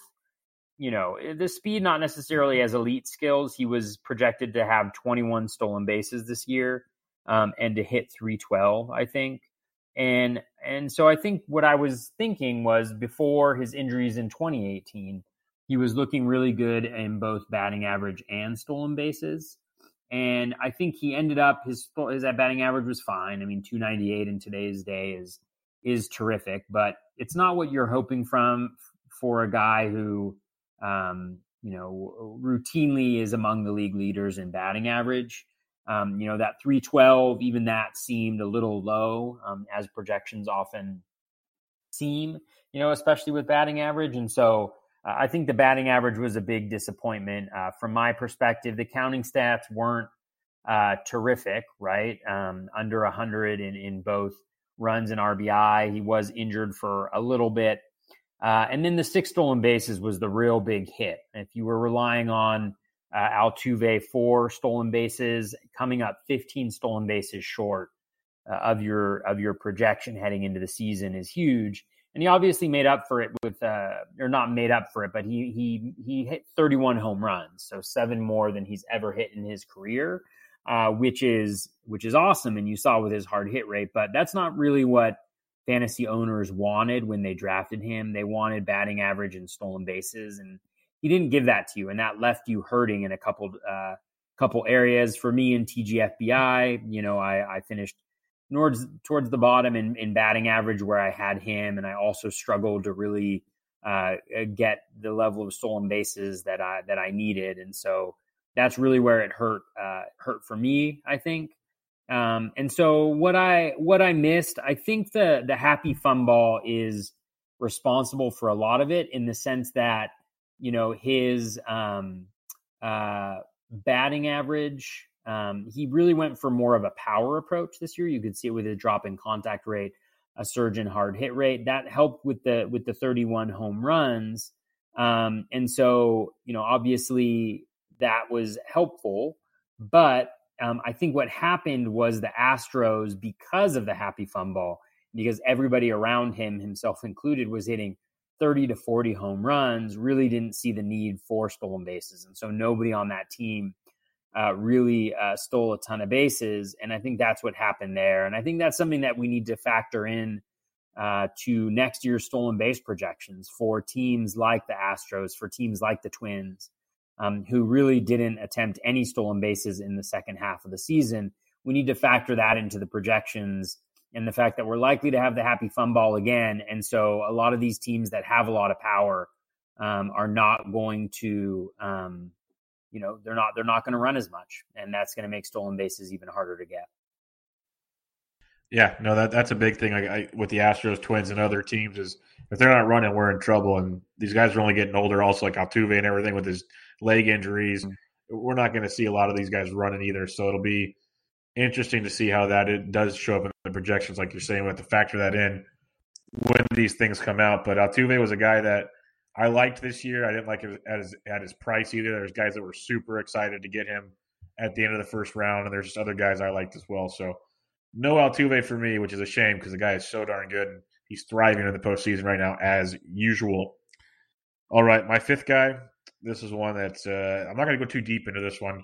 you know, eh, the speed, not necessarily as elite skills. He was projected to have 21 stolen bases this year um, and to hit 312, I think. And and so I think what I was thinking was before his injuries in 2018, he was looking really good in both batting average and stolen bases. And I think he ended up his his batting average was fine. I mean, 298 in today's day is is terrific, but it's not what you're hoping from for a guy who um, you know, routinely is among the league leaders in batting average. Um, you know, that 312, even that seemed a little low, um, as projections often seem, you know, especially with batting average. And so uh, I think the batting average was a big disappointment. Uh, from my perspective, the counting stats weren't uh, terrific, right? Um, under 100 in, in both runs and RBI. He was injured for a little bit uh, and then the six stolen bases was the real big hit. If you were relying on uh, Altuve four stolen bases, coming up 15 stolen bases short uh, of your of your projection heading into the season is huge. And he obviously made up for it with, uh, or not made up for it, but he he he hit 31 home runs, so seven more than he's ever hit in his career, uh, which is which is awesome. And you saw with his hard hit rate, but that's not really what fantasy owners wanted when they drafted him. They wanted batting average and stolen bases, and he didn't give that to you, and that left you hurting in a couple uh, couple areas. For me in TGFBI, you know, I, I finished towards towards the bottom in, in batting average where I had him, and I also struggled to really uh, get the level of stolen bases that I that I needed, and so that's really where it hurt uh, hurt for me. I think. Um, and so what I what I missed, I think the the happy fun ball is responsible for a lot of it in the sense that you know his um, uh, batting average Um, he really went for more of a power approach this year. You could see it with a drop in contact rate, a surge in hard hit rate. That helped with the with the 31 home runs. Um, and so, you know, obviously that was helpful. But um, I think what happened was the Astros, because of the happy fun ball, because everybody around him, himself included, was hitting 30 to 40 home runs, really didn't see the need for stolen bases. And so nobody on that team uh, really uh, stole a ton of bases. And I think that's what happened there. And I think that's something that we need to factor in uh, to next year's stolen base projections for teams like the Astros, for teams like the Twins, um, who really didn't attempt any stolen bases in the second half of the season. We need to factor that into the projections and the fact that we're likely to have the happy fun ball again. And so a lot of these teams that have a lot of power um, are not going to, um, you know, they're not they're not going to run as much, and that's going to make stolen bases even harder to get. Yeah, no, that that's a big thing. Like I, with the Astros, Twins, and other teams is if they're not running, we're in trouble. And these guys are only getting older, also like Altuve and everything with his leg injuries. Mm-hmm. We're not going to see a lot of these guys running either. So it'll be interesting to see how that it does show up in the projections, like you're saying. We have to factor that in when these things come out. But Altuve was a guy that I liked this year. I didn't like it at his, at his price either. There's guys that were super excited to get him at the end of the first round, and there's just other guys I liked as well. So no Altuve for me, which is a shame because the guy is so darn good and he's thriving in the postseason right now as usual. All right, my fifth guy. This is one that's uh, I'm not going to go too deep into this one.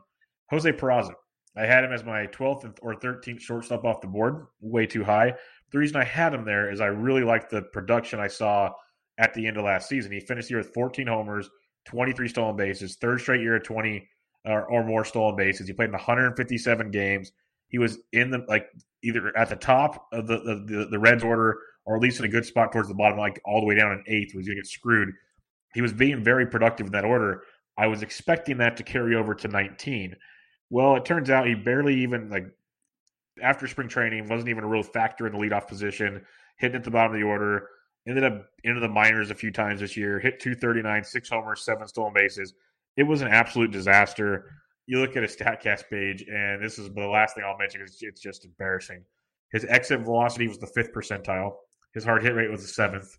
Jose Peraza. I had him as my 12th or 13th shortstop off the board, way too high. The reason I had him there is I really liked the production I saw at the end of last season. He finished the year with 14 homers, 23 stolen bases, third straight year of 20 or, or more stolen bases. He played in 157 games. He was in the like either at the top of the, the, the Reds order or at least in a good spot towards the bottom, like all the way down in eighth, was going to get screwed. He was being very productive in that order. I was expecting that to carry over to 19. Well, it turns out he barely even like after spring training wasn't even a real factor in the leadoff position, hitting at the bottom of the order. Ended up into the minors a few times this year. Hit 239, six homers, seven stolen bases. It was an absolute disaster you look at his Statcast page, and this is the last thing I'll mention because it's just embarrassing. His exit velocity was the fifth percentile. His hard hit rate was the seventh.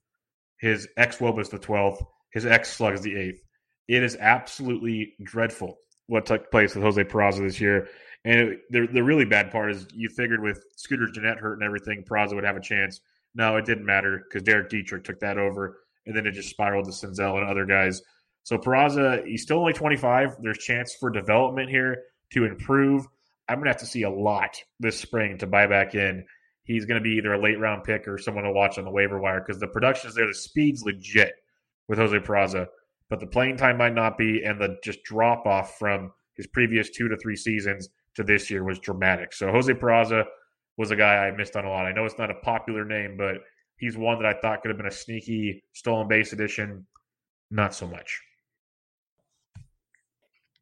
His X wob was the twelfth. His X slug is the eighth. It is absolutely dreadful what took place with Jose Peraza this year. And it, the the really bad part is you figured with Scooter Gennett hurt and everything, Peraza would have a chance. No, it didn't matter because Derek Dietrich took that over, and then it just spiraled to Senzel and other guys. So Peraza, he's still only 25. There's chance for development here to improve. I'm going to have to see a lot this spring to buy back in. He's going to be either a late round pick or someone to watch on the waiver wire because the production is there. The speed's legit with Jose Peraza, but the playing time might not be, and the just drop off from his previous two to three seasons to this year was dramatic. So Jose Peraza was a guy I missed on a lot. I know it's not a popular name, but he's one that I thought could have been a sneaky stolen base edition. Not so much.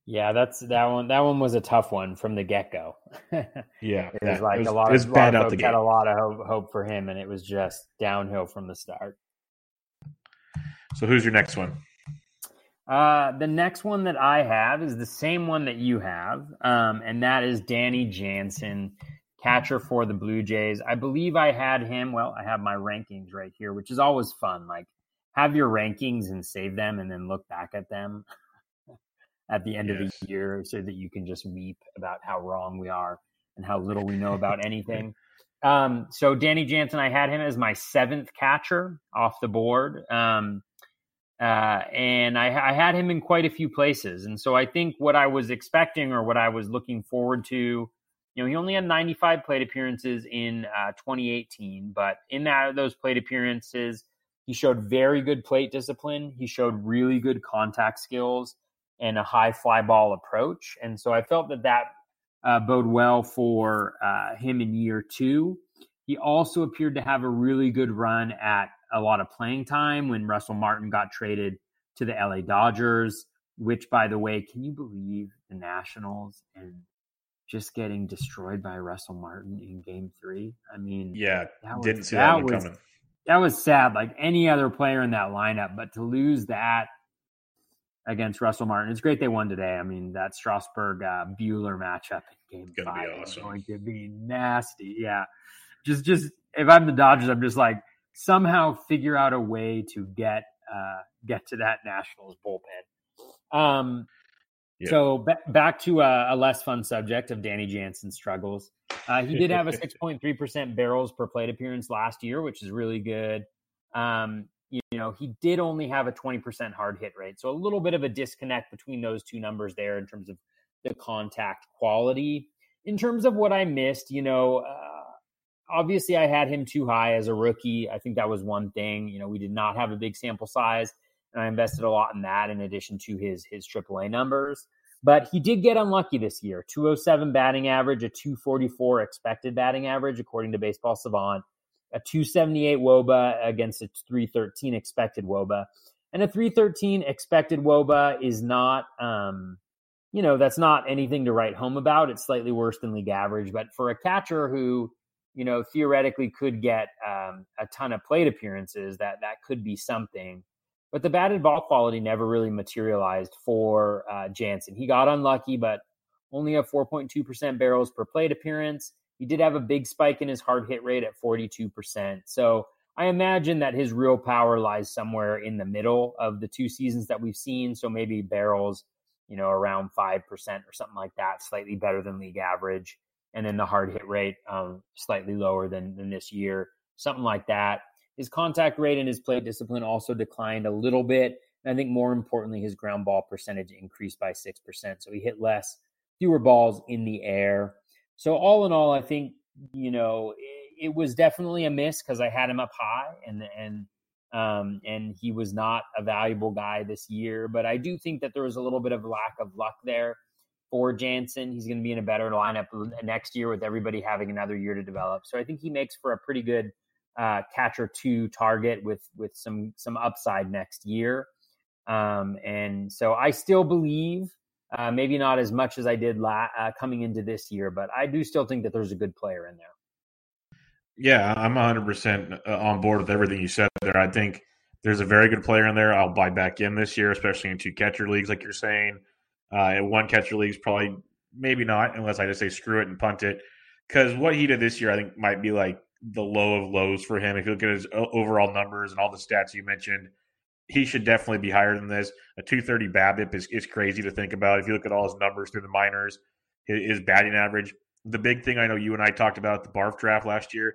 Yeah, that's that one. That one was a tough one from the get go. yeah, it was like it was, a lot of, bad out the had a lot of hope, hope for him, and it was just downhill from the start. So, who's your next one? Uh, the next one that I have is the same one that you have, um, and that is Danny Jansen, catcher for the Blue Jays. I believe I had him. Well, I have my rankings right here, which is always fun. Like, have your rankings and save them, and then look back at them at the end yes. of the year so that you can just weep about how wrong we are and how little we know about anything. Um, so Danny Jansen, I had him as my seventh catcher off the board. Um, uh, and I, I, had him in quite a few places. And so I think what I was expecting or what I was looking forward to, you know, he only had 95 plate appearances in uh, 2018, but in that those plate appearances, he showed very good plate discipline. He showed really good contact skills and a high fly ball approach. And so I felt that that uh, bode well for uh, him in year two. He also appeared to have a really good run at a lot of playing time when Russell Martin got traded to the LA Dodgers, which, by the way, can you believe the Nationals and just getting destroyed by Russell Martin in game three? I mean, yeah, was, didn't see that, that was, coming. That was sad, like any other player in that lineup, but to lose that against Russell Martin. It's great they won today. I mean, that Strasburg uh, Buehler matchup in Game Five awesome. is going to be nasty. Yeah, just just if I'm the Dodgers, I'm just like somehow figure out a way to get uh, get to that Nationals bullpen. Um. So ba- back to a, a less fun subject of Danny Jansen's struggles. Uh, he did have a 6.3% barrels per plate appearance last year, which is really good. Um, you, you know, he did only have a 20% hard hit rate. So a little bit of a disconnect between those two numbers there in terms of the contact quality. In terms of what I missed, you know, uh, obviously I had him too high as a rookie. I think that was one thing. You know, we did not have a big sample size, and I invested a lot in that in addition to his his AAA numbers. But he did get unlucky this year. 207 batting average, a 244 expected batting average, according to Baseball Savant, a 278 Woba against a 313 expected Woba. And a 313 expected Woba is not, um, you know, that's not anything to write home about. It's slightly worse than league average. But for a catcher who, you know, theoretically could get um, a ton of plate appearances, that that could be something but the batted ball quality never really materialized for uh, Jansen. He got unlucky, but only a 4.2% barrels per plate appearance. He did have a big spike in his hard hit rate at 42%. So I imagine that his real power lies somewhere in the middle of the two seasons that we've seen. So maybe barrels, you know, around 5% or something like that, slightly better than league average. And then the hard hit rate um, slightly lower than, than this year, something like that. His contact rate and his plate discipline also declined a little bit. And I think more importantly, his ground ball percentage increased by 6%. So he hit less, fewer balls in the air. So all in all, I think, you know, it, it was definitely a miss because I had him up high and, and, um, and he was not a valuable guy this year. But I do think that there was a little bit of lack of luck there for Jansen. He's going to be in a better lineup next year with everybody having another year to develop. So I think he makes for a pretty good uh, catcher two target with with some some upside next year. Um, and so I still believe, uh, maybe not as much as I did la- uh, coming into this year, but I do still think that there's a good player in there. Yeah, I'm 100% on board with everything you said there. I think there's a very good player in there. I'll buy back in this year, especially in two catcher leagues, like you're saying. Uh, in one catcher leagues, probably maybe not, unless I just say screw it and punt it. Because what he did this year, I think, might be like the low of lows for him. If you look at his overall numbers and all the stats you mentioned, he should definitely be higher than this. A 230 BABIP is, is crazy to think about. If you look at all his numbers through the minors, his, his batting average. The big thing I know you and I talked about the Barf draft last year,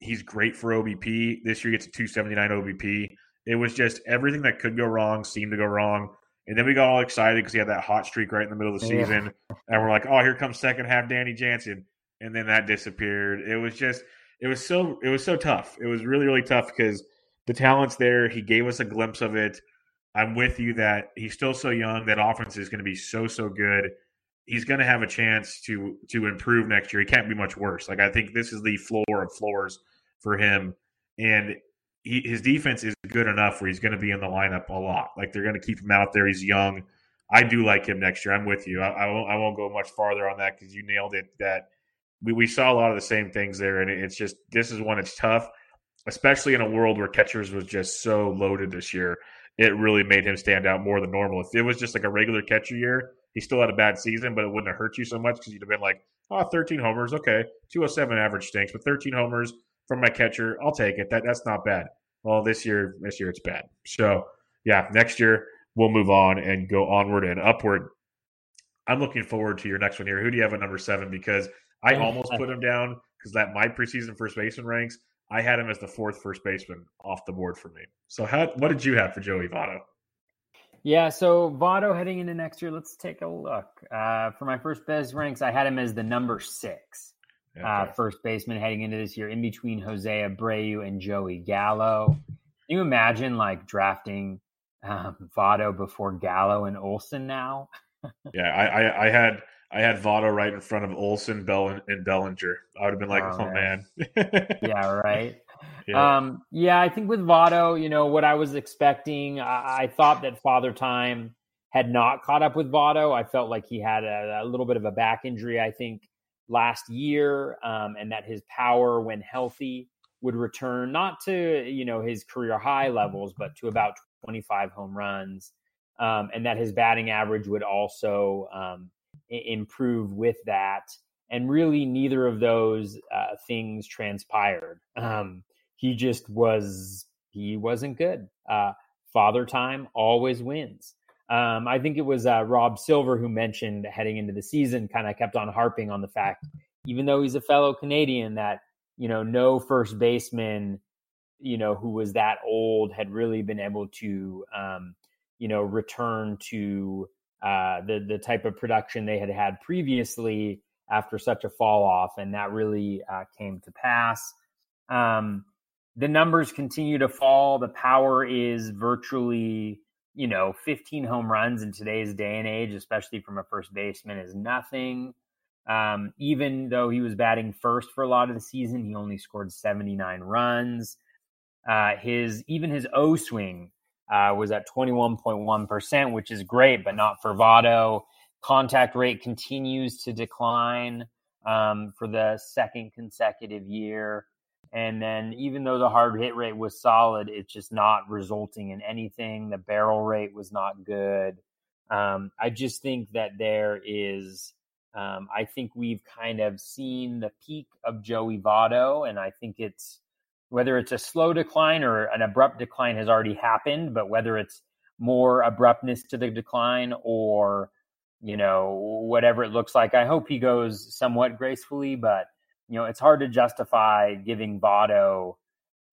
he's great for OBP. This year he gets a 279 OBP. It was just everything that could go wrong seemed to go wrong. And then we got all excited because he had that hot streak right in the middle of the season. Yeah. And we're like, oh, here comes second half Danny Jansen. And then that disappeared. It was just – it was so it was so tough. It was really really tough because the talent's there. He gave us a glimpse of it. I'm with you that he's still so young. That offense is going to be so so good. He's going to have a chance to to improve next year. He can't be much worse. Like I think this is the floor of floors for him, and he, his defense is good enough where he's going to be in the lineup a lot. Like they're going to keep him out there. He's young. I do like him next year. I'm with you. I, I won't I won't go much farther on that because you nailed it. That we, we saw a lot of the same things there, and it's just this is when it's tough, especially in a world where catchers was just so loaded this year. It really made him stand out more than normal. If it was just like a regular catcher year, he still had a bad season, but it wouldn't have hurt you so much because you'd have been like, oh, 13 homers, okay, 207 average stinks, but 13 homers from my catcher, I'll take it. That that's not bad. Well, this year, this year it's bad. So yeah, next year we'll move on and go onward and upward. I'm looking forward to your next one here. Who do you have at number seven? Because I almost put him down because that my preseason first baseman ranks. I had him as the fourth first baseman off the board for me. So, how what did you have for Joey Votto? Yeah, so Votto heading into next year. Let's take a look. Uh, for my first best ranks, I had him as the number six okay. uh, first baseman heading into this year, in between Jose Abreu and Joey Gallo. Can you imagine like drafting um, Votto before Gallo and Olson now? yeah, I, I, I had I had Votto right in front of Olson, Bell, and Bellinger. I would have been like, oh, oh man. yeah, right. Yeah. Um, yeah, I think with Votto, you know, what I was expecting, I, I, thought that Father Time had not caught up with Votto. I felt like he had a, a little bit of a back injury, I think, last year, um, and that his power, when healthy, would return not to, you know, his career high levels, but to about 25 home runs um, and that his batting average would also um, improve with that. And really, neither of those uh, things transpired. Um, he just was he wasn't good. Uh, father time always wins. Um, I think it was uh, Rob Silver who mentioned heading into the season, kind of kept on harping on the fact, even though he's a fellow Canadian, that you know no first baseman, you know who was that old had really been able to um, you know return to uh, the the type of production they had had previously after such a fall off, and that really uh, came to pass. Um, the numbers continue to fall. The power is virtually you know, 15 home runs in today's day and age, especially from a first baseman, is nothing. Um, even though he was batting first for a lot of the season, he only scored 79 runs. Uh, his even his O swing uh, was at 21.1%, which is great, but not for Votto. Contact rate continues to decline um, for the second consecutive year. And then even though the hard hit rate was solid, it's just not resulting in anything. The barrel rate was not good. Um, I just think that there is, um, I think we've kind of seen the peak of Joey Votto, and I think it's whether it's a slow decline or an abrupt decline has already happened, but whether it's more abruptness to the decline or you know whatever it looks like, I hope he goes somewhat gracefully, but you know, it's hard to justify giving Votto,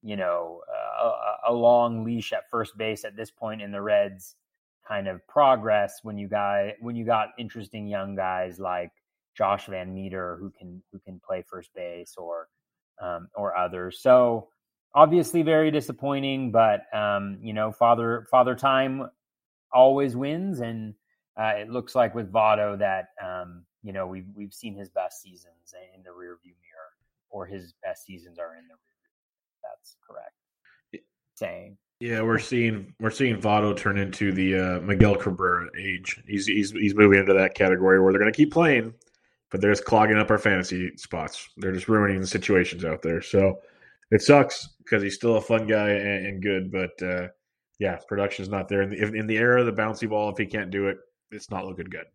you know, a, a, long leash at first base at this point in the Reds' kind of progress when you got when you got interesting young guys like Josh VanMeter who can who can play first base or um, or others. So obviously very disappointing, but um, you know, father father time always wins, and uh, it looks like with Votto that um, you know we've we've seen his best seasons in the rear view or his best seasons are in the rear. That's correct. Saying. Yeah, we're seeing we're seeing Votto turn into the uh, Miguel Cabrera age. He's he's he's moving into that category where they're going to keep playing, but they're just clogging up our fantasy spots. They're just ruining the situations out there. So it sucks because he's still a fun guy and, and good, but uh, yeah, production's not there. In the, in the era of the bouncy ball, if he can't do it, it's not looking good.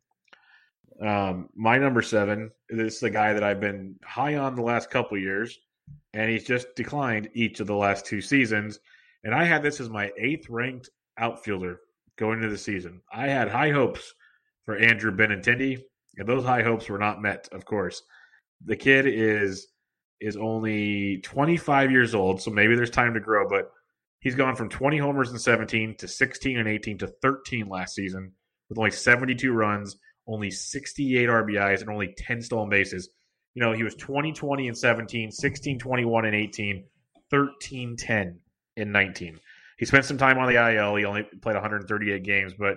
Um, my number seven this is the guy that I've been high on the last couple years, and he's just declined each of the last two seasons. And I had this as my eighth ranked outfielder going into the season. I had high hopes for Andrew Benintendi, and those high hopes were not met. Of course, the kid is is only 25 years old, so maybe there's time to grow. But he's gone from 20 homers in 17 to 16 and 18 to 13 last season with only 72 runs only 68 RBIs, and only 10 stolen bases. You know, he was 20 20 and 17, 16 21 and 18, 13 10 in 19. He spent some time on the IL. He only played 138 games, but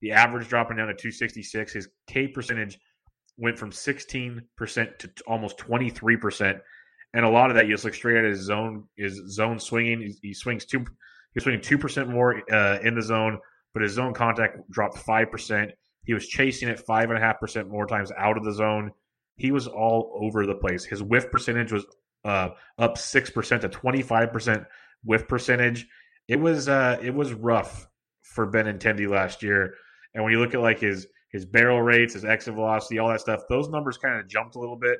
the average dropping down to 266. His K percentage went from 16% to almost 23%. And a lot of that, you just look straight at his zone, his zone swinging. He, he swings two, he's swinging 2% more uh, in the zone, but his zone contact dropped 5%. He was chasing it five and a half percent more times out of the zone. He was all over the place. His whiff percentage was uh, up six percent to twenty five percent whiff percentage. It was uh, it was rough for Benintendi last year. And when you look at like his his barrel rates, his exit velocity, all that stuff, those numbers kind of jumped a little bit.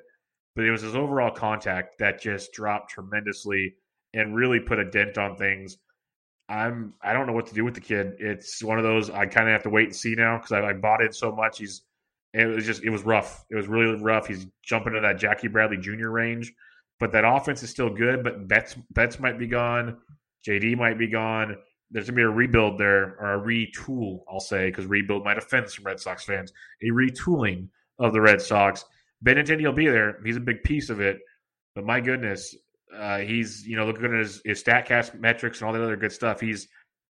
But it was his overall contact that just dropped tremendously and really put a dent on things. I'm I don't know what to do with the kid. It's one of those I kind of have to wait and see now because I, I, bought it so much. He's it was just it was rough. It was really rough. He's jumping to that Jackie Bradley Jr. range, but that offense is still good. But Betts Betts might be gone. JD might be gone. There's gonna be a rebuild there or a retool. I'll say because rebuild might offend some Red Sox fans. A retooling of the Red Sox. Benintendi will be there. He's a big piece of it. But my goodness, uh, he's you know looking at his, his Statcast metrics and all that other good stuff. He's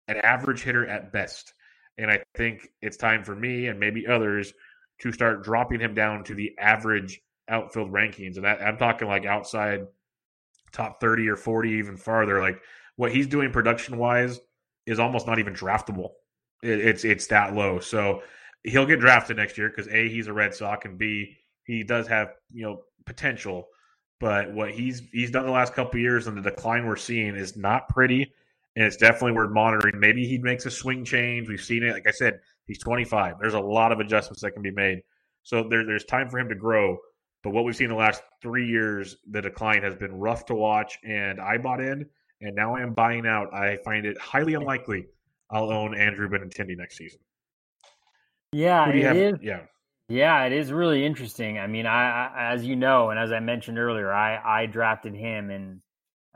an average hitter at best, and I think it's time for me and maybe others to start dropping him down to the average outfield rankings. And that, I'm talking like outside top 30 or 40, even farther. Like what he's doing production wise is almost not even draftable. It, it's it's that low. So he'll get drafted next year because a he's a Red Sox and b he does have you know potential. But what he's he's done the last couple years and the decline we're seeing is not pretty. and it's definitely worth monitoring. Maybe he makes a swing change. We've seen it. Like I said, he's 25. There's a lot of adjustments that can be made. So there, there's time for him to grow. But what we've seen in the last three years, the decline has been rough to watch, and I bought in, and now I am buying out. I find it highly unlikely I'll own Andrew Benintendi next season. Yeah, it have? is. Yeah. Yeah, it is really interesting. I mean, I, I, as you know, and as I mentioned earlier, I I drafted him and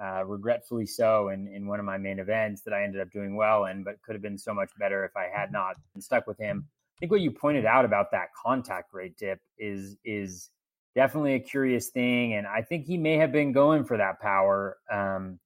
uh, regretfully so in in one of my main events that I ended up doing well in, but could have been so much better if I had not been stuck with him. I think what you pointed out about that contact rate dip is is definitely a curious thing, and I think he may have been going for that power. Um,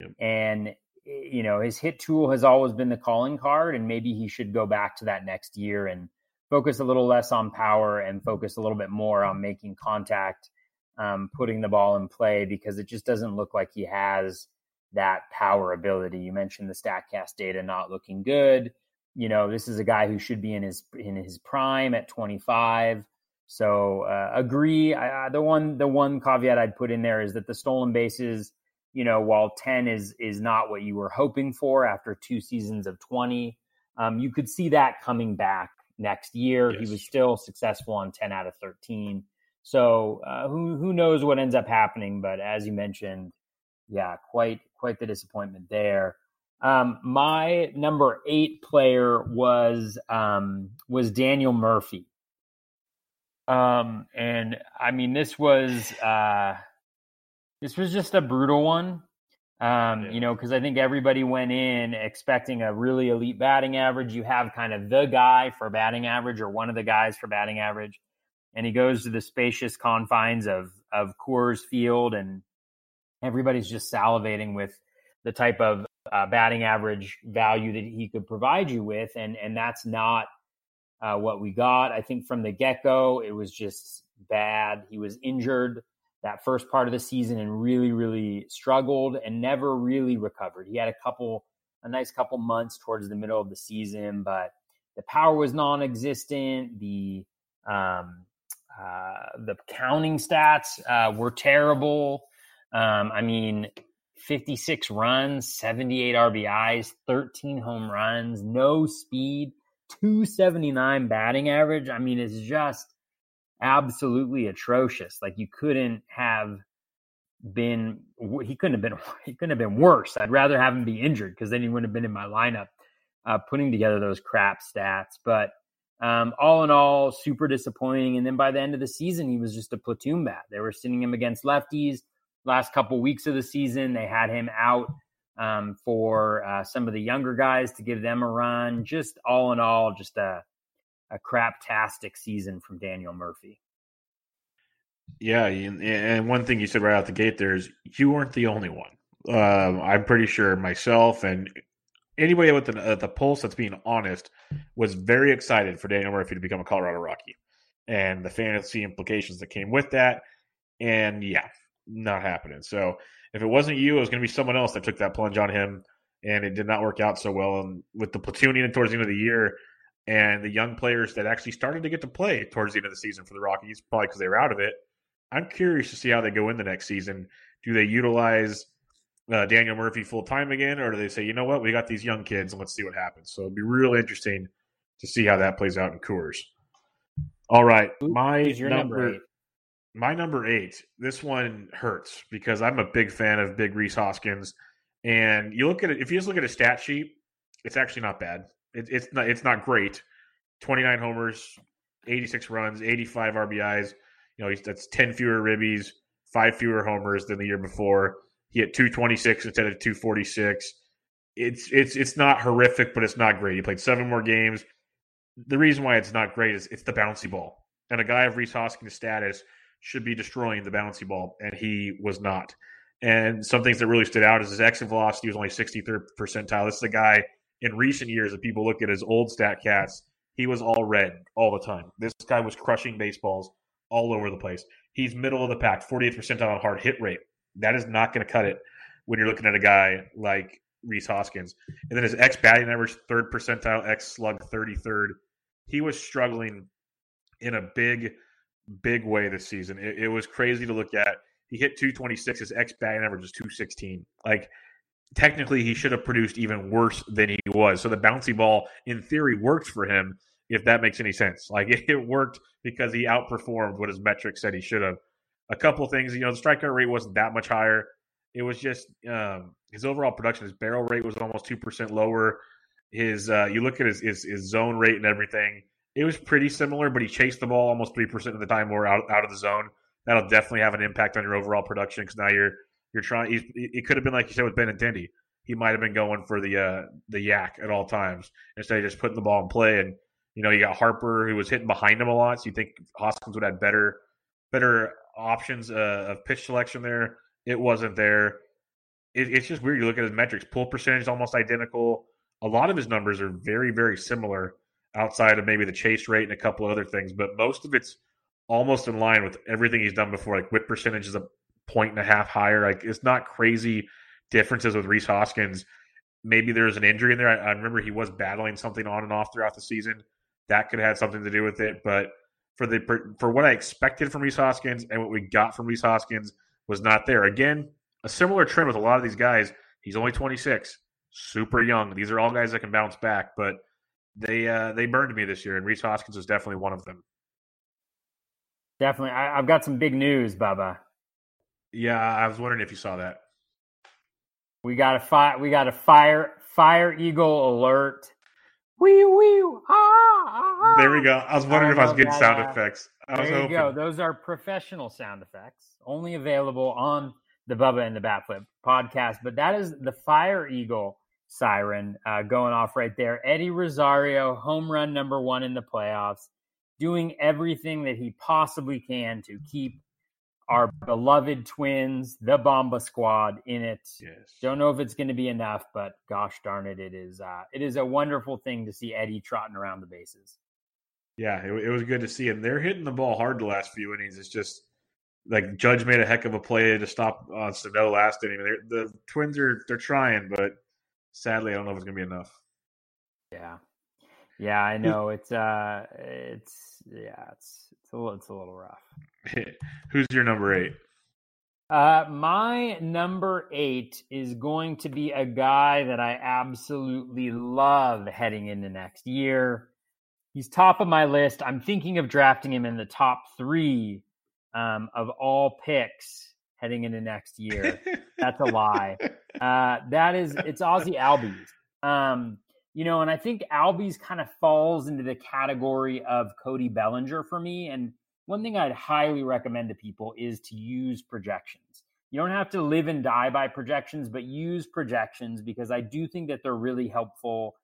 yep. And you know, his hit tool has always been the calling card, and maybe he should go back to that next year and focus a little less on power and focus a little bit more on making contact, um, putting the ball in play because it just doesn't look like he has that power ability. You mentioned the Statcast data not looking good. You know, this is a guy who should be in his in his prime at 25. So uh, agree. I, the one the one caveat I'd put in there is that the stolen bases you know, while 10 is is not what you were hoping for after two seasons of 20, um, you could see that coming back next year. Yes. He was still successful on 10 out of 13. So uh, who who knows what ends up happening? But as you mentioned, yeah, quite quite the disappointment there. Um, my number eight player was um, was Daniel Murphy. Um, and I mean, this was uh, this was just a brutal one. Um, yeah. You know, because I think everybody went in expecting a really elite batting average. You have kind of the guy for batting average or one of the guys for batting average. And he goes to the spacious confines of, of Coors Field, and everybody's just salivating with the type of uh, batting average value that he could provide you with. And, and that's not uh, what we got. I think from the get go, it was just bad. He was injured that first part of the season and really, really struggled and never really recovered. He had a couple, a nice couple months towards the middle of the season, but the power was non-existent. The um, uh, the counting stats uh, were terrible. Um, I mean, 56 runs, 78 RBIs, 13 home runs, no speed, 279 batting average. I mean, it's just absolutely atrocious. Like you couldn't have been he couldn't have been he couldn't have been worse. I'd rather have him be injured because then he wouldn't have been in my lineup uh, putting together those crap stats. But um, all in all, super disappointing. And then by the end of the season, he was just a platoon bat. They were sitting him against lefties. Last couple weeks of the season, they had him out um, for uh, some of the younger guys to give them a run. Just all in all, just a a craptastic season from Daniel Murphy. Yeah, and one thing you said right out the gate there is you weren't the only one. Um, I'm pretty sure myself and anybody with the, uh, the pulse that's being honest was very excited for Daniel Murphy to become a Colorado Rocky and the fantasy implications that came with that. And yeah, not happening. So if it wasn't you, it was going to be someone else that took that plunge on him, and it did not work out so well. And with the platooning and towards the end of the year, and the young players that actually started to get to play towards the end of the season for the Rockies, probably because they were out of it. I'm curious to see how they go in the next season. Do they utilize uh, Daniel Murphy full time again, or do they say, you know what, we got these young kids and let's see what happens? So it'd be real interesting to see how that plays out in Coors. All right, my number, number eight? my number eight. This one hurts because I'm a big fan of Big Rhys Hoskins, and you look at it. If you just look at a stat sheet, it's actually not bad. It, it's not it's not great. 29 homers, 86 runs, 85 RBIs. You know, that's 10 fewer ribbies, five fewer homers than the year before. He hit 226 instead of 246. It's it's it's not horrific, but it's not great. He played seven more games. The reason why it's not great is it's the bouncy ball, and a guy of Rhys Hoskins' status should be destroying the bouncy ball, and he was not. And some things that really stood out is his exit velocity was only 63rd percentile. This is a guy in recent years, if people look at his old Statcast, he was all red all the time. This guy was crushing baseballs all over the place. He's middle of the pack, 48th percentile on hard hit rate. That is not going to cut it when you're looking at a guy like Rhys Hoskins. And then his X batting average, third percentile, X slug, 33rd. He was struggling in a big, big way this season. It, it was crazy to look at. He hit 226. His X batting average was 216. Like technically he should have produced even worse than he was. So the bouncy ball, in theory, worked for him. If that makes any sense, like it worked because he outperformed what his metrics said he should have. A couple things, you know, the strikeout rate wasn't that much higher. It was just um, his overall production, his barrel rate was almost two percent lower. His uh, you look at his, his, his zone rate and everything, it was pretty similar, but he chased the ball almost three percent of the time more out out of the zone. That'll definitely have an impact on your overall production because now you're you're trying. it could have been like you said with Benintendi. He might have been going for the uh, the yak at all times instead of just putting the ball in play. And you know, you got Harper who was hitting behind him a lot. So you think Hoskins would have better better options uh, of pitch selection there. It wasn't there. It, it's just weird. You look at his metrics. Pull percentage almost identical. A lot of his numbers are very very similar outside of maybe the chase rate and a couple other things, but most of it's almost in line with everything he's done before. Like whip percentage is a point and a half higher. Like it's not crazy differences with Rhys Hoskins. Maybe there's an injury in there. I, I, remember he was battling something on and off throughout the season. That could have had something to do with it. But for the for what I expected from Rhys Hoskins and what we got from Rhys Hoskins was not there. Again, a similar trend with a lot of these guys. He's only 26, super young. These are all guys that can bounce back, but they uh, they burned me this year, and Rhys Hoskins was definitely one of them. Definitely, I, have got some big news, Bubba. Yeah, I was wondering if you saw that. We got a fire. We got a fire. Fire Eagle alert. Wee wee. Ah, ah, there we go. I was wondering I if I was getting that, sound uh, effects. I there you hoping. go. Those are professional sound effects, only available on the Bubba and the Batflip podcast. But that is the Fire Eagle siren uh, going off right there. Eddie Rosario, home run number one in the playoffs, doing everything that he possibly can to keep our beloved twins, the Bomba Squad, in it. Yes. Don't know if it's going to be enough, but gosh darn it, it is. Uh, it is a wonderful thing to see Eddie trotting around the bases. Yeah, it, it was good to see him. They're hitting the ball hard the last few innings. It's just like Judge made a heck of a play to stop uh, Sano last inning. They're, the Twins are they're trying, but sadly, I don't know if it's going to be enough. Yeah, yeah, I know. It's uh, it's yeah, it's it's a little, it's a little rough. Who's your number eight? Uh, my number eight is going to be a guy that I absolutely love heading into next year. He's top of my list. I'm thinking of drafting him in the top three um, of all picks heading into next year. That's a lie. Uh, that is, it's Ozzie Albies. Um, you know, and I think Albies kind of falls into the category of Cody Bellinger for me. And one thing I'd highly recommend to people is to use projections. You don't have to live and die by projections, but use projections because I do think that they're really helpful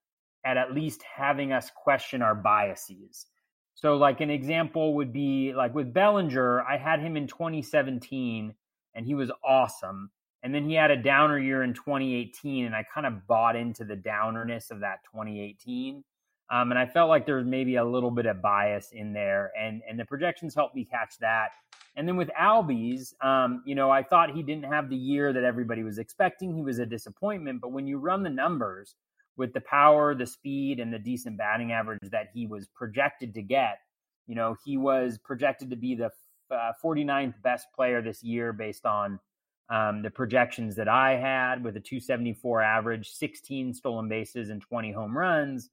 at at least having us question our biases. So, like an example would be like with Bellinger, I had him in 2017 and he was awesome. And then he had a downer year in 2018, and I kind of bought into the downerness of that 2018. Um, and I felt like there was maybe a little bit of bias in there, and and the projections helped me catch that. And then with Albies, um, you know, I thought he didn't have the year that everybody was expecting. He was a disappointment. But when you run the numbers with the power, the speed, and the decent batting average that he was projected to get, you know, he was projected to be the uh, 49th best player this year based on um, the projections that I had with a 274 average, 16 stolen bases, and 20 home runs.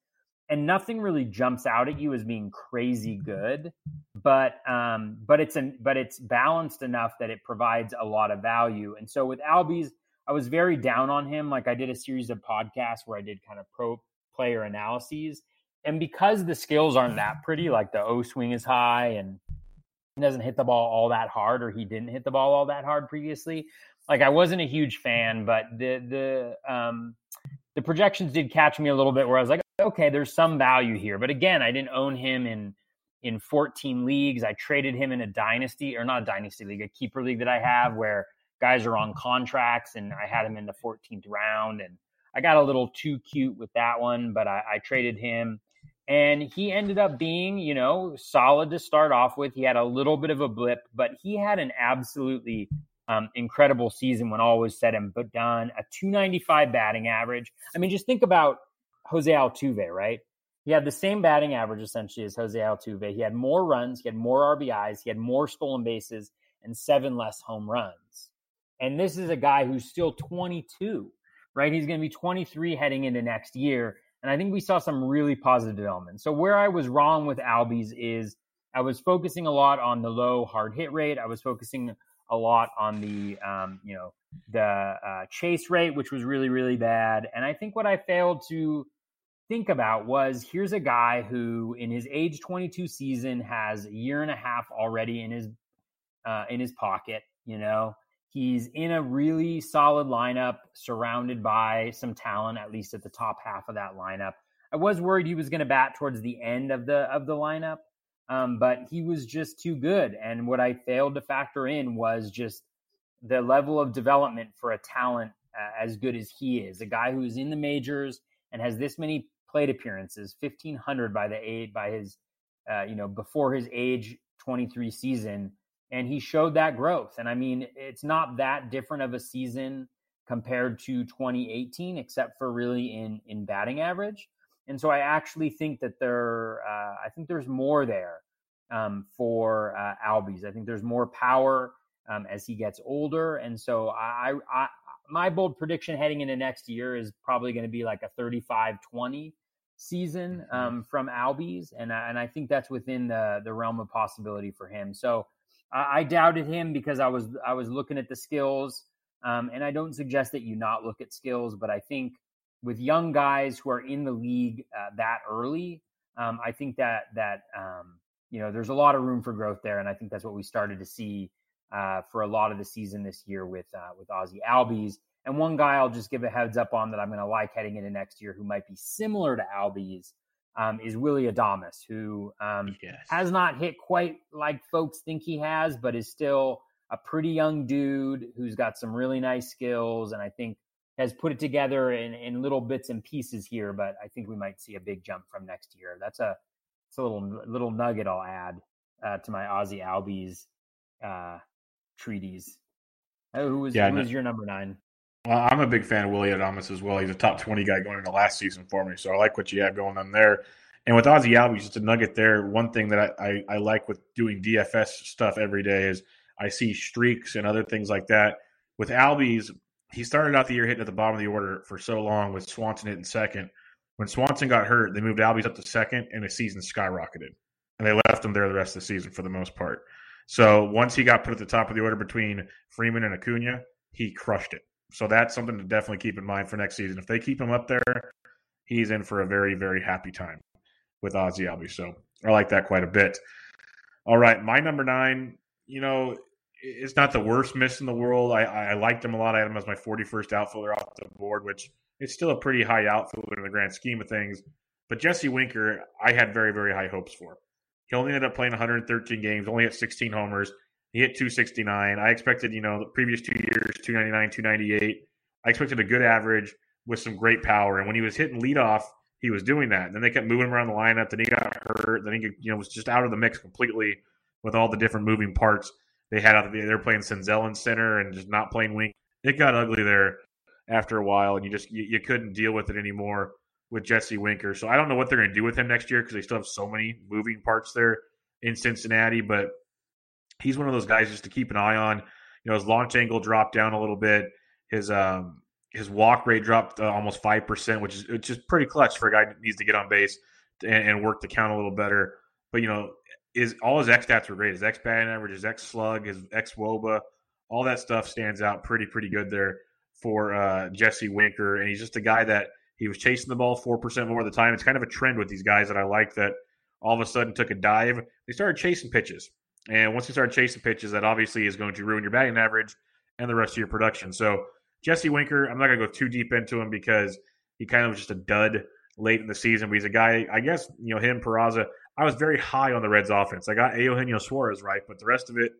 And nothing really jumps out at you as being crazy good, but um, but it's an but it's balanced enough that it provides a lot of value. And so with Albies, I was very down on him. Like I did a series of podcasts where I did kind of pro player analyses, and because the skills aren't that pretty, like the O swing is high and he doesn't hit the ball all that hard or he didn't hit the ball all that hard previously like i wasn't a huge fan but the the um the projections did catch me a little bit where i was like okay there's some value here but again i didn't own him in in 14 leagues i traded him in a dynasty or not a dynasty league a keeper league that i have where guys are on contracts and i had him in the 14th round and i got a little too cute with that one but i, I traded him and he ended up being, you know, solid to start off with. He had a little bit of a blip, but he had an absolutely um, incredible season when all was said and done. A 295 batting average. I mean, just think about Jose Altuve, right? He had the same batting average essentially as Jose Altuve. He had more runs, he had more RBIs, he had more stolen bases, and seven less home runs. And this is a guy who's still 22. right? He's going to be 23 heading into next year. And I think we saw some really positive development. So where I was wrong with Albies is I was focusing a lot on the low hard hit rate. I was focusing a lot on the um, you know the uh, chase rate, which was really really bad. And I think what I failed to think about was here's a guy who in his age 22 season has a year and a half already in his uh, in his pocket. You know he's in a really solid lineup, surrounded by some talent, at least at the top half of that lineup. I was worried he was going to bat towards the end of the of the lineup, um, but he was just too good. And what I failed to factor in was just the level of development for a talent uh, as good as he is, a guy who's in the majors and has this many plate appearances, fifteen hundred by the eight by his, uh, you know, before his age twenty three season, and he showed that growth. And I mean, it's not that different of a season compared to 2018, except for really in in batting average. And so I actually think that there, uh, I think there's more there um, for uh, Albies. I think there's more power um, as he gets older. And so I, I, my bold prediction heading into next year is probably going to be like a 35 20 season mm-hmm. um, from Albies. And, and I think that's within the, the realm of possibility for him. So I, I doubted him because I was, I was looking at the skills. Um, and I don't suggest that you not look at skills, but I think with young guys who are in the league uh, that early, um, I think that that um, you know there's a lot of room for growth there, and I think that's what we started to see uh, for a lot of the season this year with uh, with Ozzie Albies. And one guy I'll just give a heads up on that I'm going to like heading into next year, who might be similar to Albies, um, is Willy Adames, who um, yes. has not hit quite like folks think he has, but is still a pretty young dude who's got some really nice skills, and I think has put it together in, in little bits and pieces here, but I think we might see a big jump from next year. That's a it's a little little nugget I'll add uh, to my Ozzie Albies uh, treaties. Oh, who was yeah, who was your number nine? Well, I'm a big fan of Willy Adames as well. He's a top 20 guy going into last season for me, so I like what you have going on there. And with Ozzie Albies, just a nugget there. One thing that I, I, I like with doing DFS stuff every day is I see streaks and other things like that. With Albies, he started out the year hitting at the bottom of the order for so long with Swanson hitting second. When Swanson got hurt, they moved Albies up to second, and the season skyrocketed. And they left him there the rest of the season for the most part. So once he got put at the top of the order between Freeman and Acuna, he crushed it. So that's something to definitely keep in mind for next season. If they keep him up there, he's in for a very, very happy time with Ozzie Albies. So I like that quite a bit. All right, my number nine. You know, it's not the worst miss in the world. I, I liked him a lot. I had him as my 41st outfielder off the board, which is still a pretty high outfielder in the grand scheme of things. But Jesse Winker, I had very, very high hopes for. He only ended up playing 113 games, only hit 16 homers. He hit 269. I expected, you know, the previous two years, 299, 298. I expected a good average with some great power. And when he was hitting leadoff, he was doing that. And then they kept moving him around the lineup. Then he got hurt. Then he, you know, was just out of the mix completely with all the different moving parts they had out. There. They're playing Senzel in center and just not playing wing. It got ugly there after a while, and you just you, you couldn't deal with it anymore with Jesse Winker. So I don't know what they're going to do with him next year because they still have so many moving parts there in Cincinnati. But he's one of those guys just to keep an eye on. You know, his launch angle dropped down a little bit. His um his walk rate dropped uh, almost five percent, which is which pretty clutch for a guy that needs to get on base and, and work the count a little better. But you know, is all his X stats were great. His X batting average, his X slug, his X woba, all that stuff stands out pretty pretty good there for uh, Jesse Winker. And he's just a guy that he was chasing the ball four percent more of the time. It's kind of a trend with these guys that I like that all of a sudden took a dive. They started chasing pitches, and once you start chasing pitches, that obviously is going to ruin your batting average and the rest of your production. So Jesse Winker, I'm not going to go too deep into him because he kind of was just a dud late in the season. But he's a guy, I guess, you know, him, Peraza. I was very high on the Reds offense. I got Eugenio Suarez right, but the rest of it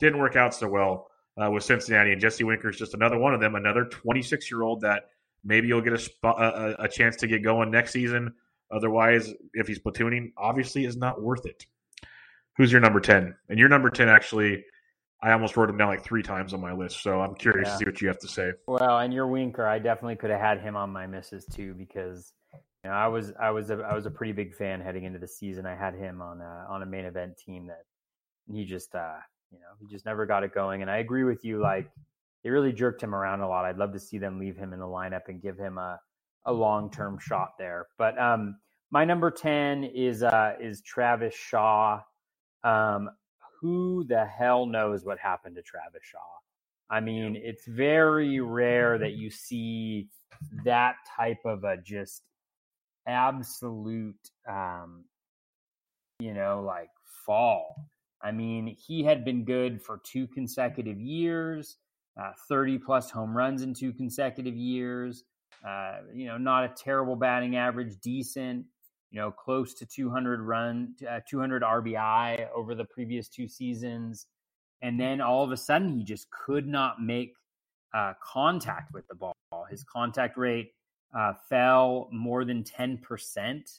didn't work out so well uh, with Cincinnati. And Jesse Winker is just another one of them, another 26 year old that maybe you'll get a, spot, a, a chance to get going next season. Otherwise, if he's platooning, obviously is not worth it. Who's your number 10? And your number 10 actually I almost wrote him down like three times on my list, so I'm curious yeah. to see what you have to say. Well, and your Winker, I definitely could have had him on my misses too because you know, I was I was a, I was a pretty big fan heading into the season. I had him on a on a main event team that he just uh you know he just never got it going. And I agree with you. Like they really jerked him around a lot. I'd love to see them leave him in the lineup and give him a a long term shot there. But um, my number ten is uh, is Travis Shaw. Um, who the hell knows what happened to Travis Shaw? I mean, it's very rare that you see that type of a just absolute, um, you know, like fall. I mean, he had been good for two consecutive years, uh, 30 plus home runs in two consecutive years. Uh, you know, not a terrible batting average, decent, you know, close to 200 run, uh, 200 RBI over the previous two seasons. And then all of a sudden, he just could not make uh, contact with the ball. His contact rate uh, fell more than 10%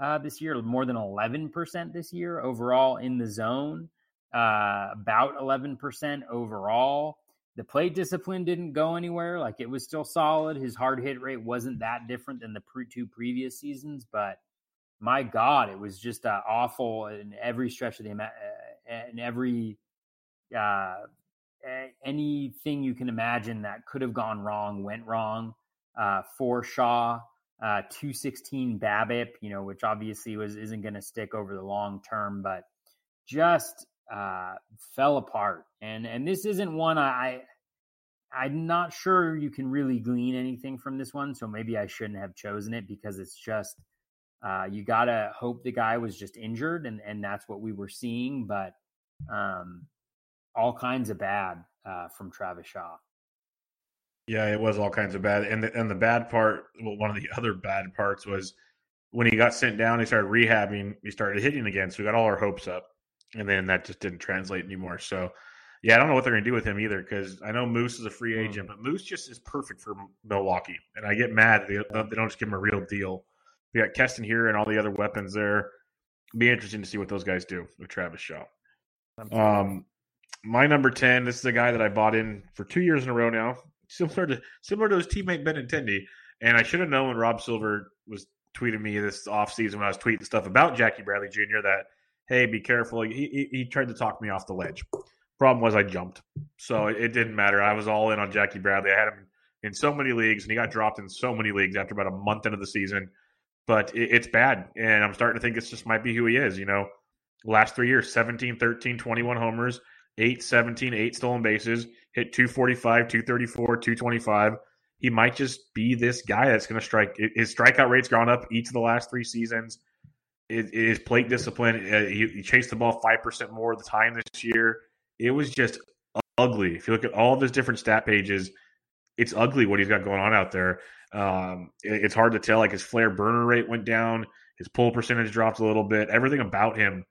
uh, this year, more than 11% this year overall in the zone, about 11% overall. The plate discipline didn't go anywhere. Like it was still solid. His hard hit rate wasn't that different than the pre- two previous seasons, but my God, it was just uh, awful in every stretch of the uh, in every uh, anything you can imagine that could have gone wrong went wrong uh, for Shaw. Uh, 216 BABIP, you know, which obviously was isn't going to stick over the long term, but just uh, fell apart. And and this isn't one I, I'm not sure you can really glean anything from this one, so maybe I shouldn't have chosen it because it's just uh, you gotta hope the guy was just injured, and and that's what we were seeing. But um, all kinds of bad uh, from Travis Shaw. Yeah, it was all kinds of bad, and the, and the bad part, well, one of the other bad parts was when he got sent down. He started rehabbing. He started hitting again, so we got all our hopes up, and then that just didn't translate anymore. So, yeah, I don't know what they're going to do with him either because I know Moose is a free agent, mm. but Moose just is perfect for Milwaukee, and I get mad they, they don't just give him a real deal. We got Keston here and all the other weapons there. be interesting to see what those guys do with Travis Shaw. Um, my number ten. This is a guy that I bought in for two years in a row now. Similar to similar to his teammate Benintendi. And I should have known when Rob Silver was tweeting me this offseason when I was tweeting stuff about Jackie Bradley Jr. that hey, be careful. He, he, he tried to talk me off the ledge. Problem was I jumped, so it, it, didn't matter. I was all in on Jackie Bradley. I had him in so many leagues, and he got dropped in so many leagues after about a month into the season but it, it's bad. And I'm starting to think it's just might be who he is. You know, last three years 17, 13, 21 homers, 8, 17, 8 stolen bases, hit 245, 234, 225. He might just be this guy that's going to strike. His strikeout rate's gone up each of the last three seasons. His plate discipline, uh, chased the ball 5% more of the time this year. It was just ugly. If you look at all of his different stat pages, it's ugly what he's got going on out there. Um, it, it's hard to tell. Like his flare burner rate went down, his pull percentage dropped a little bit. Everything about him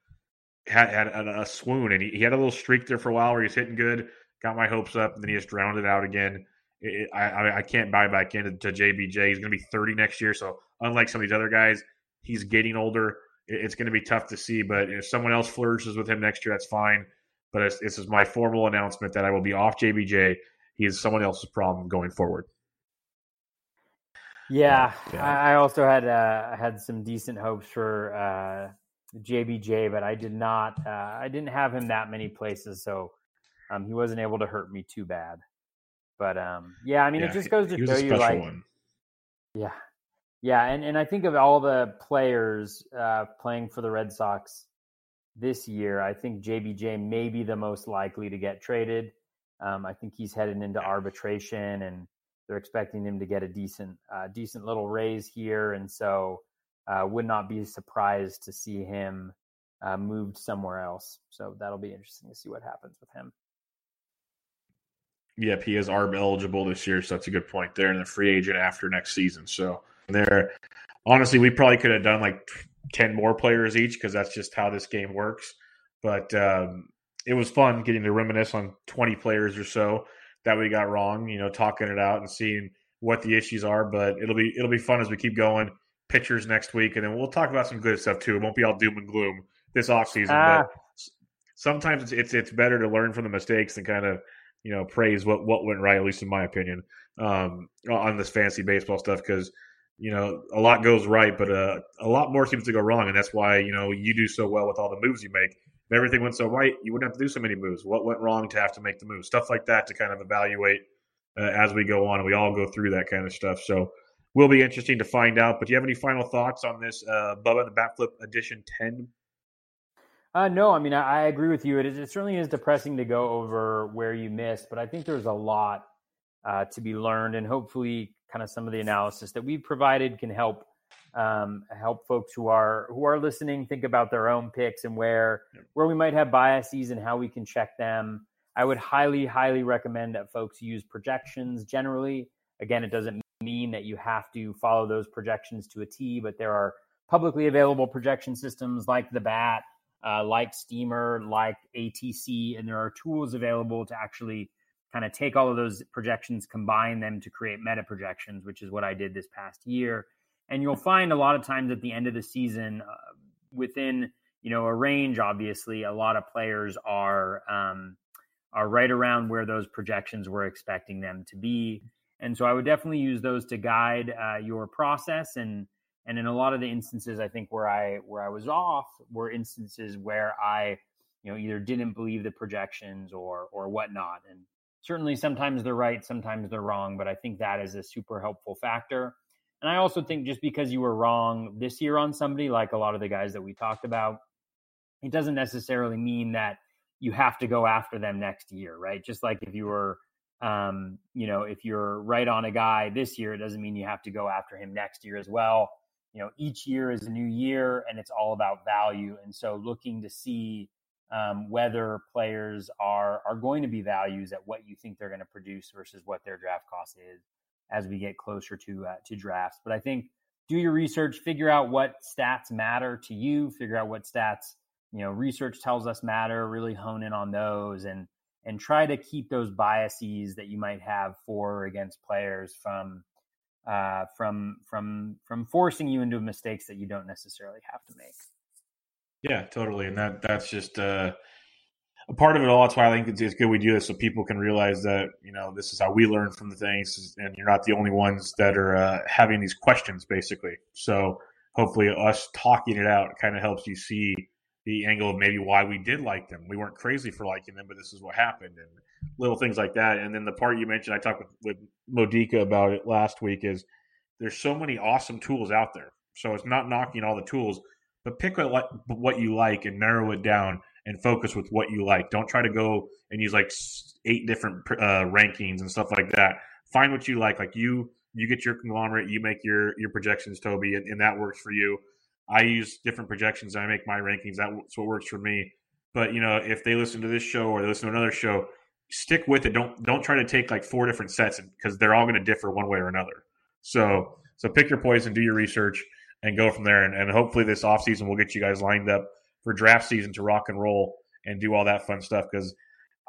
had, had a, a swoon, and he, he, had a little streak there for a while where he was hitting good. Got my hopes up, and then he just drowned it out again. It, I, I can't buy back into to JBJ. He's going to be 30 next year, so unlike some of these other guys, he's getting older. It, it's going to be tough to see, but if someone else flourishes with him next year, that's fine. But this is my formal announcement that I will be off JBJ. He is someone else's problem going forward. Yeah, yeah. I also had uh, had some decent hopes for uh, JBJ, but I did not. Uh, I didn't have him that many places, so um, he wasn't able to hurt me too bad. But um, yeah, I mean, yeah, it just goes to show you, like, one. yeah, yeah, and and I think of all the players uh, playing for the Red Sox this year, I think JBJ may be the most likely to get traded. Um, I think he's headed into arbitration and they're expecting him to get a decent, uh, decent little raise here, and so uh, would not be surprised to see him uh, moved somewhere else. So that'll be interesting to see what happens with him. Yep, he is ARB eligible this year, so that's a good point there, and the free agent after next season. So there, honestly, we probably could have done like ten more players each because that's just how this game works. But um, it was fun getting to reminisce on twenty players or so that we got wrong. You know, talking it out and seeing what the issues are. But it'll be it'll be fun as we keep going. Pitchers next week, and then we'll talk about some good stuff too. It won't be all doom and gloom this off season, ah. but sometimes it's, it's it's better to learn from the mistakes than kind of you know praise what what went right. At least in my opinion, um, on this fancy baseball stuff because you know a lot goes right, but uh, a lot more seems to go wrong, and that's why you know you do so well with all the moves you make if everything went so right, you wouldn't have to do so many moves. What went wrong to have to make the move? Stuff like that to kind of evaluate uh, as we go on. And we all go through that kind of stuff. So will be interesting to find out. But do you have any final thoughts on this uh, Bubba the Bat Flip Edition 10? Uh, no, I mean, I, I agree with you. It, is, it certainly is depressing to go over where you missed, but I think there's a lot uh, to be learned. And hopefully, kind of some of the analysis that we've provided can help um, help folks who are who are listening think about their own picks and where where we might have biases and how we can check them. I would highly, highly recommend that folks use projections generally. Again, it doesn't mean that you have to follow those projections to a T, but there are publicly available projection systems like the BAT, uh, like Steamer, like ATC, and there are tools available to actually kind of take all of those projections, combine them to create meta projections, which is what I did this past year. And you'll find a lot of times at the end of the season, uh, within you know a range, obviously, a lot of players are um, are right around where those projections were expecting them to be. And so I would definitely use those to guide uh, your process. And and in a lot of the instances, I think where I where I was off were instances where I you know either didn't believe the projections or or whatnot. And certainly sometimes they're right, sometimes they're wrong. But I think that is a super helpful factor. And I also think just because you were wrong this year on somebody, like a lot of the guys that we talked about, it doesn't necessarily mean that you have to go after them next year, right? Just like if you were um, you know, if you're right on a guy this year, it doesn't mean you have to go after him next year as well. You know, each year is a new year and it's all about value. And so looking to see um, whether players are are going to be values at what you think they're going to produce versus what their draft cost is as we get closer to uh, to drafts. But I think do your research, figure out what stats matter to you, figure out what stats you know research tells us matter, really hone in on those and and try to keep those biases that you might have for or against players from uh, from from from forcing you into mistakes that you don't necessarily have to make. Yeah, totally, and that that's just uh, a part of it all. That's why I think it's, it's, good we do this so people can realize that you know this is how we learn from the things, and you're not the only ones that are uh, having these questions, basically. So hopefully, us talking it out kind of helps you see the angle of maybe why we did like them. We weren't crazy for liking them, but this is what happened and little things like that. And then the part you mentioned, I talked with, with Modica about it last week is there's so many awesome tools out there. So it's not knocking all the tools, but pick what, what you like and narrow it down and focus with what you like. Don't try to go and use like eight different uh, rankings and stuff like that. Find what you like. Like you, you get your conglomerate, you make your your projections, Toby, and, and that works for you. I use different projections I make my rankings. That's what works for me. But you know, if they listen to this show or they listen to another show, stick with it. Don't don't try to take like four different sets because they're all going to differ one way or another. So so pick your poison, do your research, and go from there. And, and hopefully this off season will get you guys lined up for draft season to rock and roll and do all that fun stuff. Because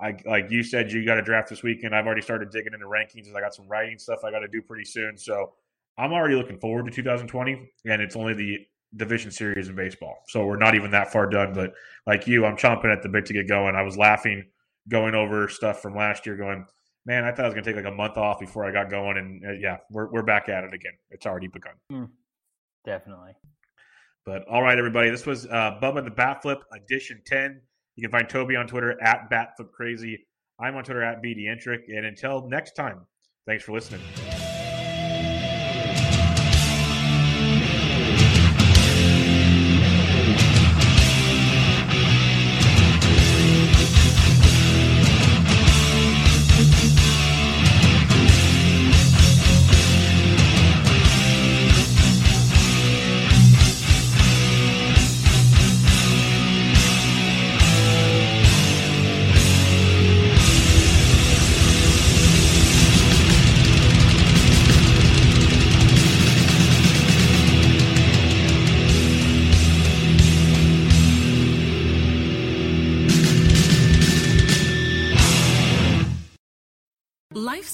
I like you said, you got a draft this weekend. I've already started digging into rankings. I got some writing stuff I got to do pretty soon. So I'm already looking forward to 2020, and it's only the division series in baseball. So we're not even that far done. But like you, I'm chomping at the bit to get going. I was laughing going over stuff from last year, going, man, I thought I was going to take like a month off before I got going. And uh, yeah, we're, we're back at it again. It's already begun. Mm, definitely. But all right, everybody, this was uh, Bubba the Bat Flip edition 10. You can find Toby on Twitter at BatFlipCrazy. I'm on Twitter at BDentric. And until next time, thanks for listening.